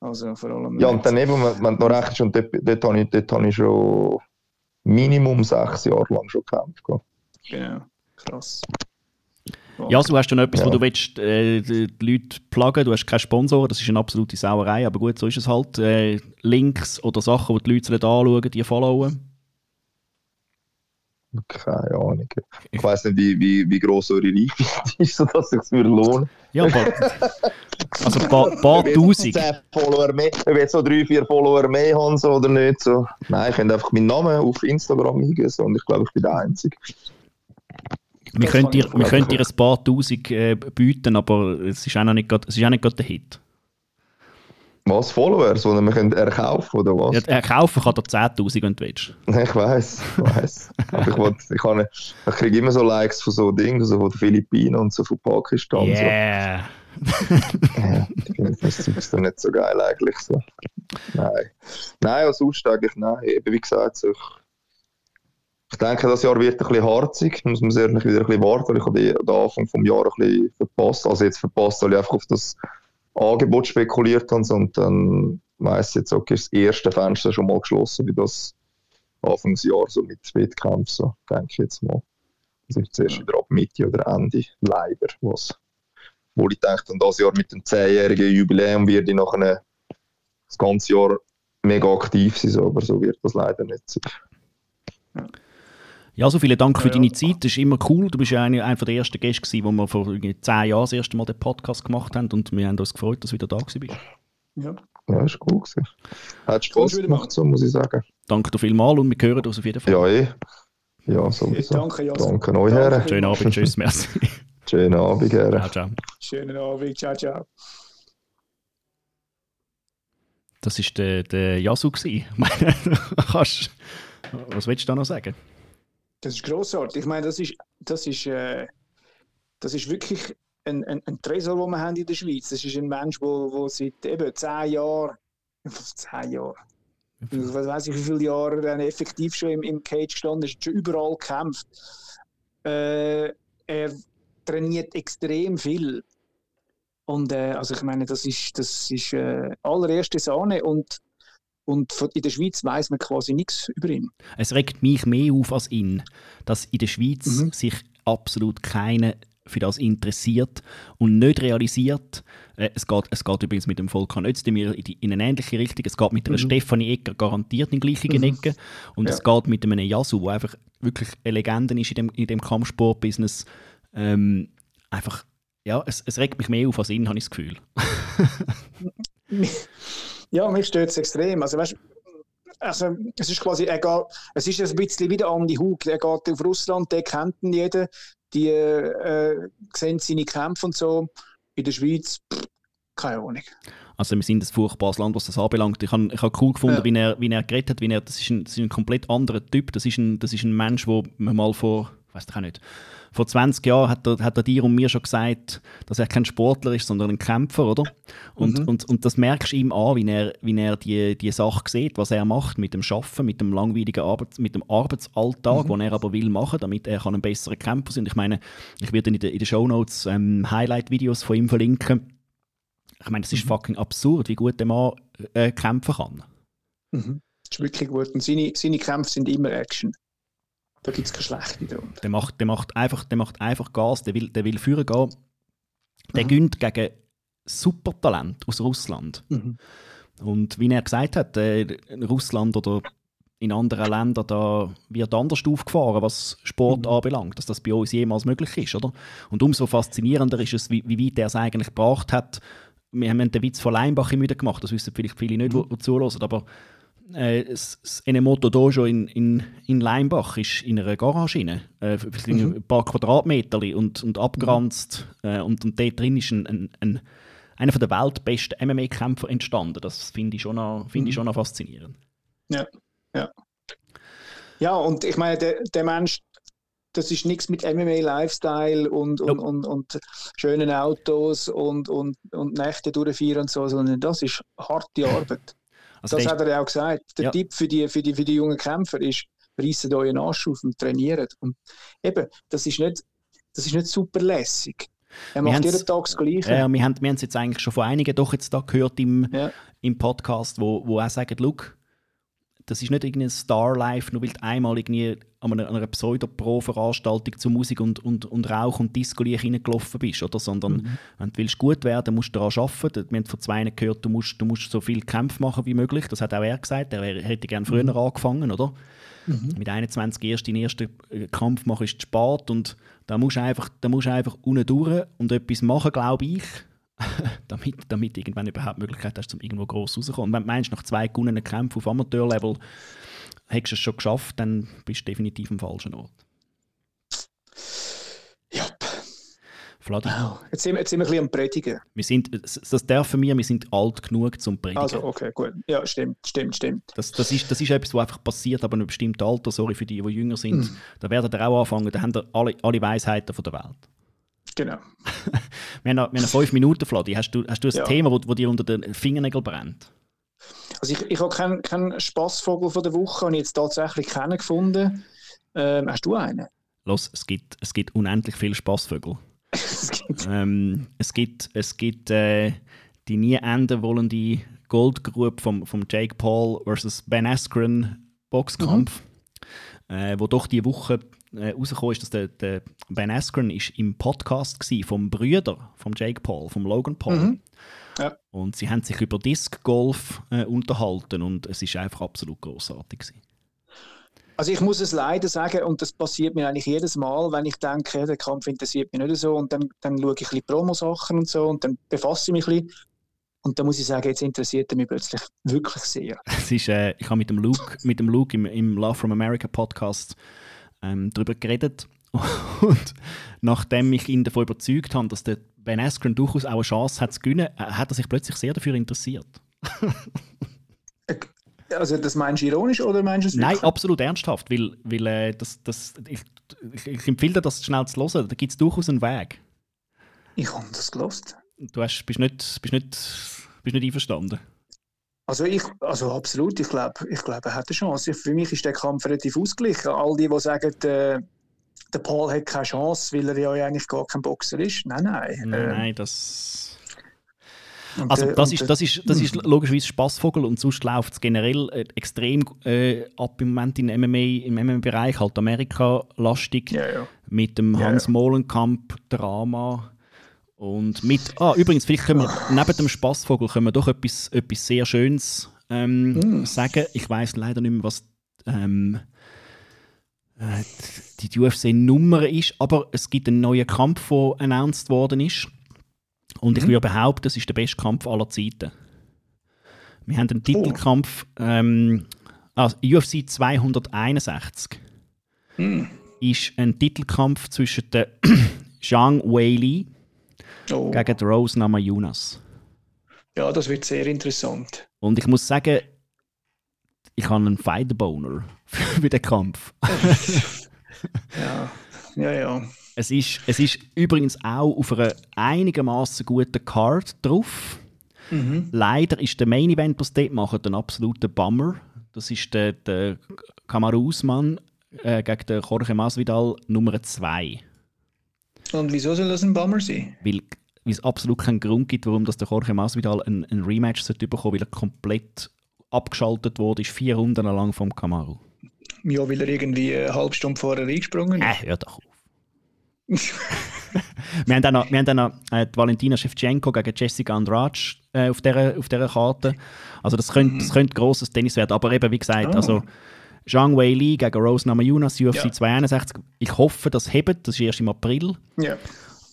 B: Also vor allem.
C: Ja, und daneben, wenn, wenn du noch rechnest, und dort, dort, habe ich, dort habe ich schon Minimum sechs Jahre lang schon gekämpft.
B: Genau, krass.
A: Ja, so hast du noch etwas, wo
C: Ja.
A: du willst, äh, die Leute pluggen. Du hast keinen Sponsor, das ist eine absolute Sauerei, aber gut, so ist es halt. Äh, Links oder Sachen, die die Leute anschauen, die followen.
C: Keine Ahnung. Ich weiß nicht, wie, wie, wie gross eure Reichweite ist, sodass es sich würde lohnen.
A: Ja, aber. also ein paar, tausend.
C: jetzt 10 Follower mehr, ob jetzt so drei, vier Follower mehr haben so, oder nicht. So. Nein, ich könnte einfach meinen Namen auf Instagram eingeben so, und ich glaube, ich bin der Einzige.
A: Wir können dir,
B: ich
A: wir können dir ein paar tausend äh, bieten, aber es ist auch noch nicht gerade, ist der Hit.
C: Was? Follower, sondern wir können erkaufen oder was?
A: Ja, äh, kaufen kann er 10.000, wenn du willst.
C: Ich weiß, ich weiß. Aber ich, wollt, ich, kann ich kriege immer so Likes von so Dingen, so von den Philippinen und so von Pakistan.
A: Yeah.
C: So. Ja, das Zeug dann nicht so geil eigentlich. So. Nein. Nein, sonst eigentlich nein. Eben wie gesagt, so, ich, ich denke, das Jahr wird ein bisschen harzig. Muss man ehrlich wieder ein bisschen warten, weil ich habe den Anfang des Jahres ein bisschen verpasst. Also jetzt verpasst, weil ich einfach auf das Angebot spekuliert habe und dann weiss ich jetzt, okay, das erste Fenster schon mal geschlossen, wie das Anfangsjahr so mit Wettkämpfen, so, denke ich jetzt mal. Das ist zuerst wieder ab Mitte oder Ende, leider. Was, wo ich denke, das Jahr mit dem 10-jährigen Jubiläum werde ich nachher das ganze Jahr mega aktiv sein, aber so wird das leider nicht sein.
A: Ja, so vielen Dank für
B: Ja,
A: deine
B: ja.
A: Zeit. Das ist immer cool. Du bist ja einer, einer der ersten Gäste, gewesen, wo wir vor irgendwie zehn Jahren das erste Mal den Podcast gemacht haben und wir haben uns gefreut, dass du wieder da bist.
B: Ja.
C: Ja, ist cool gewesen. Hat Spaß gemacht, so muss ich sagen.
A: Danke dir vielmals und wir hören uns auf jeden Fall.
C: Ja, eh. Ja, sowieso.
B: Danke, Jason.
C: Danke euch,
B: Danke.
C: Herren.
A: Schönen Abend, tschüss, merci.
C: Schönen Abend, Herren.
A: ciao, ciao.
B: Schönen Abend. Ciao, ciao.
A: Das war der, der Yasu. was willst du da noch sagen?
B: Das ist grossartig. Ich meine, das ist, das ist, äh, das ist wirklich ein, ein, ein Tresor, den wir haben in der Schweiz. Das ist ein Mensch, der wo, wo seit eben zehn Jahren, zehn Jahre, ich weiß nicht, wie viele Jahre er effektiv schon im, im Cage gestanden ist, schon überall gekämpft. Äh, er trainiert extrem viel. Und äh, also ich meine, das ist, das ist äh, allererste Sahne und, und in der Schweiz weiß man quasi nichts über ihn.
A: Es regt mich mehr auf als ihn, dass in der Schweiz
B: Mhm.
A: sich absolut keiner für das interessiert und nicht realisiert. Äh, es, geht, es geht übrigens mit dem Volkan Özdemir in, die, in eine ähnliche Richtung. Es geht mit einer
B: Mhm.
A: Stefanie Egger garantiert in die gleiche
B: Mhm.
A: Ecke. Und
B: Ja.
A: es geht mit einem Yasu, der einfach wirklich eine Legende ist in dem, in dem Kampfsport-Business. Ähm, einfach, ja, es, es regt mich mehr auf als ihn, habe ich das Gefühl.
B: Ja, mich stört es extrem. Also, weißt, also, es ist quasi, er geht, es ist ein bisschen wieder Andy Hug. Er geht auf Russland, der kennt ihn jeder. Die äh, sehen seine Kämpfe und so. In der Schweiz, pff, keine Ahnung.
A: Also wir sind ein furchtbares Land, was das anbelangt. Ich habe ich hab cool gefunden,
B: Ja.
A: wie, er, wie er geredet hat. Wie er, das, ist ein, das ist ein komplett anderer Typ. Das ist ein, das ist ein Mensch, wo man mal vor, weiß ich auch nicht, vor 20 Jahren hat er, hat er dir und mir schon gesagt, dass er kein Sportler ist, sondern ein Kämpfer, oder? Und,
B: Mhm.
A: und, und das merkst du ihm an, wie er, wie er die, die Sache sieht, was er macht mit dem Schaffen, mit dem langweiligen Arbeits, mit dem Arbeitsalltag, den er aber will machen, damit er kann ein besserer Kämpfer sein. Ich meine, ich werde in den, in den Shownotes ähm, Highlight-Videos von ihm verlinken. Ich meine, es ist
B: Mhm.
A: fucking absurd, wie gut der Mann äh, kämpfen kann.
B: Mhm. Das ist wirklich gut. Und seine, seine Kämpfe sind immer Action. Da gibt es keine schlechte drunter.
A: Der macht, der macht, einfach, der macht einfach Gas, der will, der will führen gehen. Der
B: Mhm.
A: gönnt gegen Supertalent aus Russland.
B: Mhm.
A: Und wie er gesagt hat, äh, in Russland oder in anderen Ländern da wird anders aufgefahren, was Sport
B: Mhm.
A: anbelangt, dass das bei uns jemals möglich ist, oder? Und umso faszinierender ist es, wie, wie weit er es eigentlich gebracht hat. Wir haben den Witz von Leimbach immer wieder gemacht, das wissen vielleicht viele nicht, die die zuhören, aber äh, das Enemoto Dojo in, in, in Leimbach ist in einer Garage rein, äh,
B: Mhm.
A: ein paar Quadratmeter und, und abgegrenzt äh, und, und dort drin ist ein, ein, ein, einer der weltbesten MMA-Kämpfer entstanden. Das finde ich, schon noch- finde ich
B: Mhm.
A: schon noch faszinierend.
B: Ja, und ich meine, der, der Mensch, das ist nichts mit MMA-Lifestyle und, und, und, und schönen Autos und, und, und Nächte durchführen und so, sondern das ist harte Arbeit.
A: Also
B: Das hat er ja auch gesagt. Der
A: Ja.
B: Tipp für die, für, die, für die jungen Kämpfer ist, reissen euren Arsch auf und trainiert. Und eben, das ist nicht, das ist nicht super lässig. Er macht jeden Tag das Gleiche.
A: Haben wir haben es jetzt eigentlich schon von einigen doch jetzt da gehört im,
B: Ja.
A: im Podcast, wo, wo auch sagen, look, das ist nicht irgendein Star-Life, nur weil du einmal irgendwie an einer, an einer Pseudo-Pro-Veranstaltung zu Musik und, und, und Rauch und Disco-Licht reingelaufen bist, oder? Sondern
B: Mhm.
A: wenn du willst gut werden musst du daran arbeiten. Wir haben von zwei gehört, du musst, du musst so viel Kämpfe machen wie möglich. Das hat auch er gesagt. Er hätte gerne früher angefangen, oder?
B: Mhm.
A: Mit 21 erst den ersten äh, Kampf machen ist zu spät und da musst du einfach, da musst du einfach unten durch und etwas machen, glaube ich, damit, damit du irgendwann überhaupt die Möglichkeit hast, um irgendwo gross rauszukommen. Und wenn du meinst, nach zwei gewonnenen Kämpfen auf Amateurlevel hättest du es schon geschafft, dann bist du definitiv am falschen Ort.
B: Ja.
A: Vladi,
B: Jetzt sind, wir, jetzt sind wir ein bisschen am Predigen.
A: wir sind, das das dürfen wir, wir sind alt genug zum Predigen.
B: Also, okay, gut. Ja, stimmt, stimmt, stimmt.
A: Das, das, ist, das ist etwas, was einfach passiert, aber in einem bestimmten Alter, sorry für die, die jünger sind,
B: Mhm.
A: da werden ihr auch anfangen, da haben ihr alle, alle Weisheiten von der Welt.
B: Genau.
A: Wir haben noch, wir haben fünf Minuten, Fladi. Hast du, hast du ein
B: Ja.
A: Thema, das dir unter den Fingernägeln brennt?
B: Also ich, ich habe keinen keinen Spaßvogel von der Woche, habe ich jetzt tatsächlich keinen gefunden. Ähm, hast du einen?
A: Los, es gibt, es gibt unendlich viele Spaßvögel.
B: Es gibt-
A: Ähm, es gibt, es gibt äh, die nie enden wollende Goldgrube vom, vom Jake Paul versus Ben Askren Boxkampf. äh, wo doch die Woche äh, rausgekommen ist, dass der, der Ben Askren ist im Podcast war vom Brüder, vom Jake Paul, vom Logan Paul.
B: Mhm. Ja.
A: Und sie haben sich über Disc Golf äh, unterhalten und es ist einfach absolut großartig gewesen.
B: Also ich muss es leider sagen, und das passiert mir eigentlich jedes Mal, wenn ich denke, der Kampf interessiert mich nicht so, und dann, dann schaue ich ein bisschen Promo-Sachen und so, und dann befasse ich mich ein bisschen. Und dann muss ich sagen, jetzt interessiert er mich plötzlich wirklich sehr.
A: Es ist, äh, ich habe mit dem Luke, mit dem Luke im, im Love from America Podcast ähm, darüber geredet. Und nachdem ich ihn davon überzeugt habe, dass der Ben Askren durchaus auch eine Chance hat zu gewinnen, äh, hat er sich plötzlich sehr dafür interessiert.
B: Also das meinst du ironisch oder meinst du es
A: Nein,
B: wirklich?
A: absolut ernsthaft, weil, weil äh, das, das, ich, ich, ich empfehle dir, das schnell zu hören. Da gibt es durchaus einen Weg.
B: Ich habe das gelost.
A: Du hast, bist, nicht, bist, nicht, bist nicht einverstanden.
B: Also ich, also absolut, ich glaube, ich glaub, er hat eine Chance. Für mich ist der Kampf relativ ausgeglichen. All die, die sagen, der, der Paul hat keine Chance, weil er ja eigentlich gar kein Boxer ist. Nein, nein.
A: Nein,
B: Ähm,
A: nein, das...
B: und
A: Also
B: der-
A: das
B: und
A: ist, das ist, das ist logischerweise Spaßvogel und sonst läuft es generell äh, extrem äh, ab im Moment in MMA, im MMA-Bereich, halt Amerika-lastig,
B: Ja, ja.
A: mit dem Hans
B: ja.
A: Molenkamp-Drama und mit, ah übrigens, vielleicht können wir neben dem Spaßvogel können wir doch etwas, etwas sehr Schönes ähm,
B: Mm.
A: sagen. Ich weiß leider nicht mehr, was ähm, äh, die UFC-Nummer ist, aber es gibt einen neuen Kampf, der announced worden ist. Und ich
B: Mhm.
A: würde behaupten, es ist der beste Kampf aller Zeiten. Wir haben einen Titelkampf, ähm, also UFC 261
B: Hm.
A: ist ein Titelkampf zwischen der Zhang Weili
B: Oh.
A: gegen Rose Namajunas.
B: Ja, das wird sehr interessant.
A: Und ich muss sagen, ich habe einen Fighter-Boner für den Kampf.
B: Ja, ja, ja.
A: Es ist, es ist übrigens auch auf einer einigermaßen guten Card drauf.
B: Mhm.
A: Leider ist der Main Event, was dort machen, ein absoluter Bummer. Das ist der, der Kamaru Usman äh, gegen den Jorge Masvidal Nummer 2.
B: Und wieso soll das ein Bummer sein?
A: Weil, weil es absolut keinen Grund gibt, warum dass der Jorge Masvidal ein, ein Rematch sollte bekommen weil er komplett abgeschaltet wurde, ist vier Runden lang vom Kamaru.
B: Ja, weil er irgendwie eine halbe Stunde vorher eingesprungen
A: Äh,
B: ist.
A: hör doch auf. wir haben dann noch, wir haben dann noch äh, Valentina Shevchenko gegen Jessica Andrade äh, auf, dieser, auf dieser Karte. Also das könnte, das könnte grosses Tennis werden. Aber eben, wie gesagt,
B: Ah.
A: also Zhang Wei Li gegen Rose Namajunas, UFC
B: Ja.
A: 261. Ich hoffe, das hebt. Das ist erst im April.
B: Ja,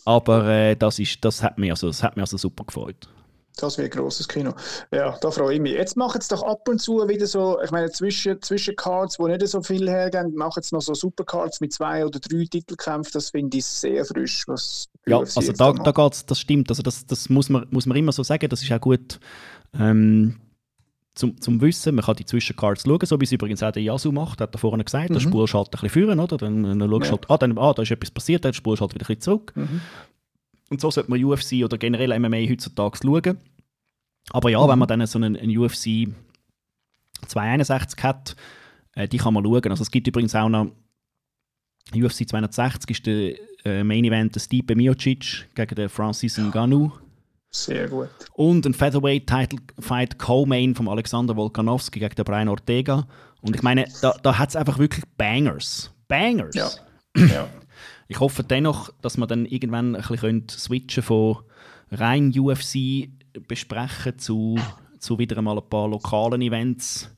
A: Aber äh, das, ist, das, hat mich also, das hat mich also super gefreut.
B: das wäre ein grosses Kino. Ja, da freue ich mich. Jetzt machen es doch ab und zu wieder so, ich meine, zwischen, zwischen Cards, die nicht so viel hergeben, machen es noch so Supercards mit zwei oder drei Titelkämpfen. Das finde ich sehr frisch. Was
A: Ja, also
B: jetzt
A: da,
B: macht.
A: da geht's, das stimmt. Also das, das muss, man, muss man immer so sagen. Das ist auch gut ähm, zum, zum Wissen. Man kann die Zwischencards schauen, so wie es übrigens auch der Yasu macht, hat er vorhin gesagt.
B: Mhm.
A: spulst du halt ein bisschen führen, oder? Dann, dann schaust
B: Ja.
A: halt, ah, dann, ah, da ist etwas passiert, dann spulst du halt wieder ein bisschen zurück.
B: Mhm.
A: Und so sollte man UFC oder generell MMA heutzutage schauen. Aber ja,
B: Mhm.
A: wenn man dann so einen, einen UFC 261 hat, äh, die kann man schauen. Also es gibt übrigens auch noch UFC 260 ist der äh, Main Event der Stipe Miocic gegen den Francis Ngannou.
B: Sehr gut.
A: Und ein Featherweight-Title-Fight Co-Main von Alexander Volkanovski gegen den Brian Ortega. Und ich meine, da, da hat es einfach wirklich Bangers. Bangers.
B: Ja. ja.
A: Ich hoffe dennoch, dass wir dann irgendwann ein bisschen switchen von rein UFC besprechen zu, zu wieder einmal ein paar lokalen Events.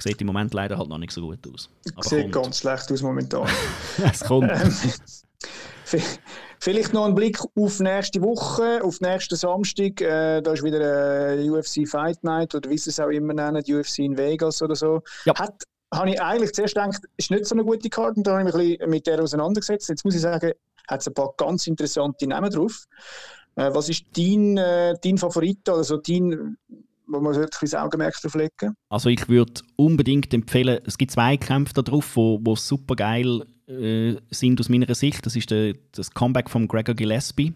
A: Sieht im Moment leider halt noch nicht so gut aus. Aber
B: Sieht
A: kommt.
B: ganz schlecht aus momentan.
A: es kommt.
B: V- Vielleicht noch ein Blick auf nächste Woche, auf nächsten Samstag. Äh, da ist wieder eine UFC Fight Night oder wie sie es auch immer nennen, UFC in Vegas oder so.
A: Ja.
B: Hat, habe ich eigentlich zuerst gedacht, ist nicht so eine gute Karte und da habe ich mich ein bisschen mit der auseinandergesetzt. Jetzt muss ich sagen, hat es ein paar ganz interessante Namen drauf. Äh, was ist dein, äh, dein Favorit, also dein, wo man sollte ein Augenmerk drauf legen?
A: Also ich würde unbedingt empfehlen, es gibt zwei Kämpfe da drauf, wo, wo super geil äh, sind aus meiner Sicht. Das ist der, das Comeback von Gregor Gillespie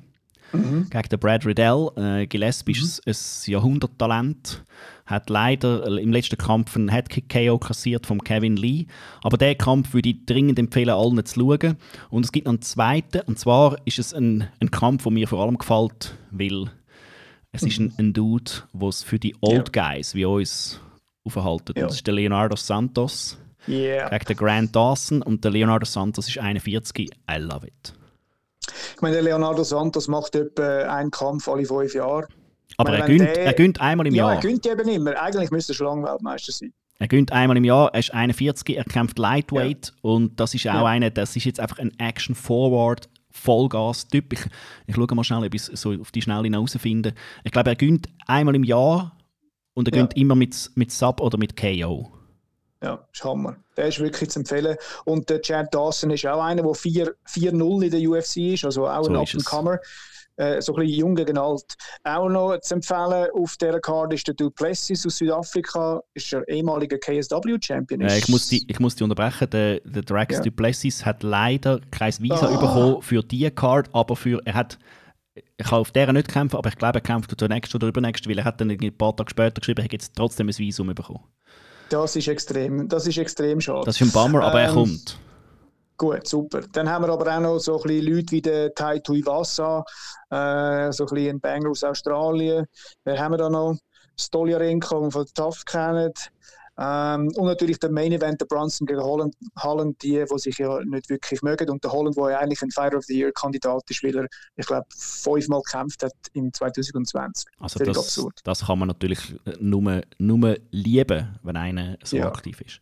B: Mhm.
A: gegen den Brad Riddell. Äh, Gillespie ist ein, Jahrhunderttalent, hat leider im letzten Kampf einen Headkick-KO kassiert von Kevin Lee. Aber diesen Kampf würde ich dringend empfehlen, allen zu schauen. Und es gibt noch einen zweiten, und zwar ist es ein, ein Kampf, der mir vor allem gefällt, weil es ist ein, ein Dude, der es für die Old Guys wie uns aufhalten.
B: Ja.
A: Das ist der Leonardo Santos.
B: Yeah.
A: Gegen den Grant Dawson und der Leonardo Santos ist 41. I love it.
B: Ich meine, der Leonardo Santos macht etwa einen Kampf alle fünf Jahre.
A: Aber
B: meine,
A: er gönnt,
B: der-
A: er gönnt einmal im
B: Ja,
A: Jahr.
B: er gönnt eben immer. Eigentlich müsste er schon lange Weltmeister sein.
A: Er gönnt einmal im Jahr, er ist 41, er kämpft Lightweight und das ist auch
B: Ja.
A: einer, das ist jetzt einfach ein Action-Forward, Vollgas-Typ. Ich, ich schaue mal schnell, ob ich es so auf die Schnelle herausfinde. Ich glaube, er gönnt einmal im Jahr und er
B: Ja.
A: gönnt immer mit, mit Sub oder mit KO.
B: Ja, ist Hammer. Der ist wirklich zu empfehlen. Und der Chad Dawson ist auch einer, der 4 4-0 in der UFC ist, also auch
A: So
B: ein. Up-and-Comer. Äh, so ein bisschen jung gegen alt. Auch noch zu empfehlen auf dieser Karte ist der Duplessis aus Südafrika, ist der ehemalige KSW-Champion.
A: Äh, ich, muss die, ich muss die unterbrechen. Der, der Drax
B: Ja.
A: Duplessis hat leider kein Visa
B: Ah.
A: bekommen für die Card, aber für, er hat ich kann auf der nicht kämpfen, aber ich glaube, er kämpft der nächsten oder übernächsten, weil er hat dann ein paar Tage später geschrieben, er hat jetzt trotzdem ein Visum bekommen.
B: Das ist extrem, das ist extrem schade.
A: Das ist ein Bummer, aber er
B: Ähm,
A: kommt.
B: Gut, super. Dann haben wir aber auch noch so ein bisschen Leute wie der Tai Tuivasa, äh, so ein bisschen ein Banger aus Australien. Wer haben wir da noch? Stoljarenko, den wir von TAF kennen. Ähm, und natürlich der Main Event, der Brunson gegen Holland, Holland die, die sich ja nicht wirklich mögen. Und der Holland, der ja eigentlich ein Fighter of the Year Kandidat ist, weil er, ich glaube, fünfmal gekämpft hat im 2020.
A: Also das,
B: absurd.
A: das kann man natürlich nur, nur lieben, wenn einer so
B: Ja.
A: aktiv ist.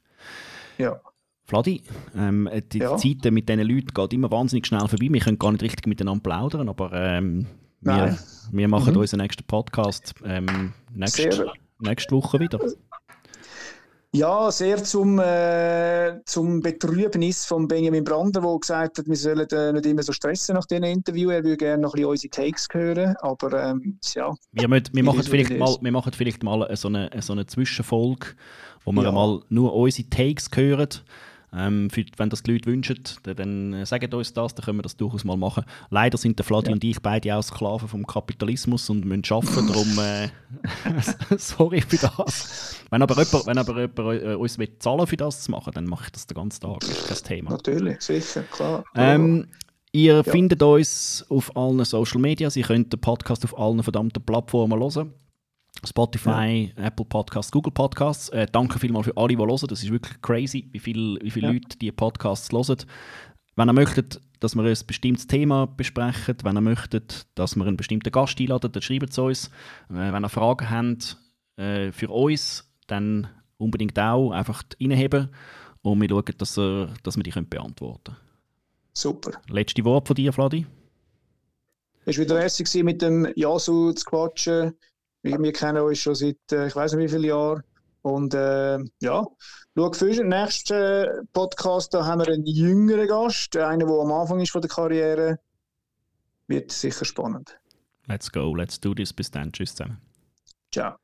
B: Ja.
A: Vladi, ähm, die
B: Ja.
A: Zeit mit diesen Leuten geht immer wahnsinnig schnell vorbei. Wir können gar nicht richtig miteinander plaudern, aber ähm, wir, wir machen
B: Mhm.
A: unseren nächsten Podcast ähm, nächste, nächste Woche wieder.
B: Ja, sehr zum, äh, zum Betrübnis von Benjamin Brander, der gesagt hat, wir sollen äh, nicht immer so stressen nach diesen Interview. Er würde gerne noch ein bisschen unsere Takes hören, aber ähm, ja,
A: Wir, müssen, wir, machen vielleicht mal, wir machen vielleicht mal so eine, so eine Zwischenfolge, wo wir
B: Ja.
A: mal nur unsere Takes hören. Ähm, für, wenn das die Leute wünschen, dann, dann äh, sagt uns das, dann können wir das durchaus mal machen. Leider sind der Vladi
B: Ja.
A: und ich beide auch Sklaven vom Kapitalismus und müssen arbeiten, darum äh, sorry für das. Wenn aber jemand, wenn aber jemand äh, uns will zahlen für das zu machen, dann mache ich das den ganzen Tag, das ist kein Thema.
B: natürlich, sicher, klar.
A: Ähm, ihr findet uns auf allen Social Media. Sie könnt den Podcast auf allen verdammten Plattformen hören. Spotify, Apple Podcasts, Google Podcasts. Äh, danke vielmals für alle, die hören. Das ist wirklich crazy, wie viele wie viele
B: Ja.
A: Leute die Podcasts hören. Wenn ihr möchtet, dass wir ein bestimmtes Thema besprechen, wenn ihr möchtet, dass wir einen bestimmten Gast einladen, dann schreibt es uns. Äh, wenn ihr Fragen habt äh, für uns, dann unbedingt auch einfach reinheben und wir schauen, dass, äh, dass wir die können beantworten können.
B: Super.
A: Letzte Wort von dir, Vladi?
B: Es war wieder lässig, mit dem Yasu zu quatschen. Wir, wir kennen uns schon seit, äh, ich weiß nicht wie viele Jahren. Und äh, ja, schau für den nächsten Podcast, da haben wir einen jüngeren Gast, einen, der am Anfang ist von der Karriere. Wird sicher spannend.
A: Let's go, let's do this. Bis dann. Tschüss zusammen.
B: Ciao.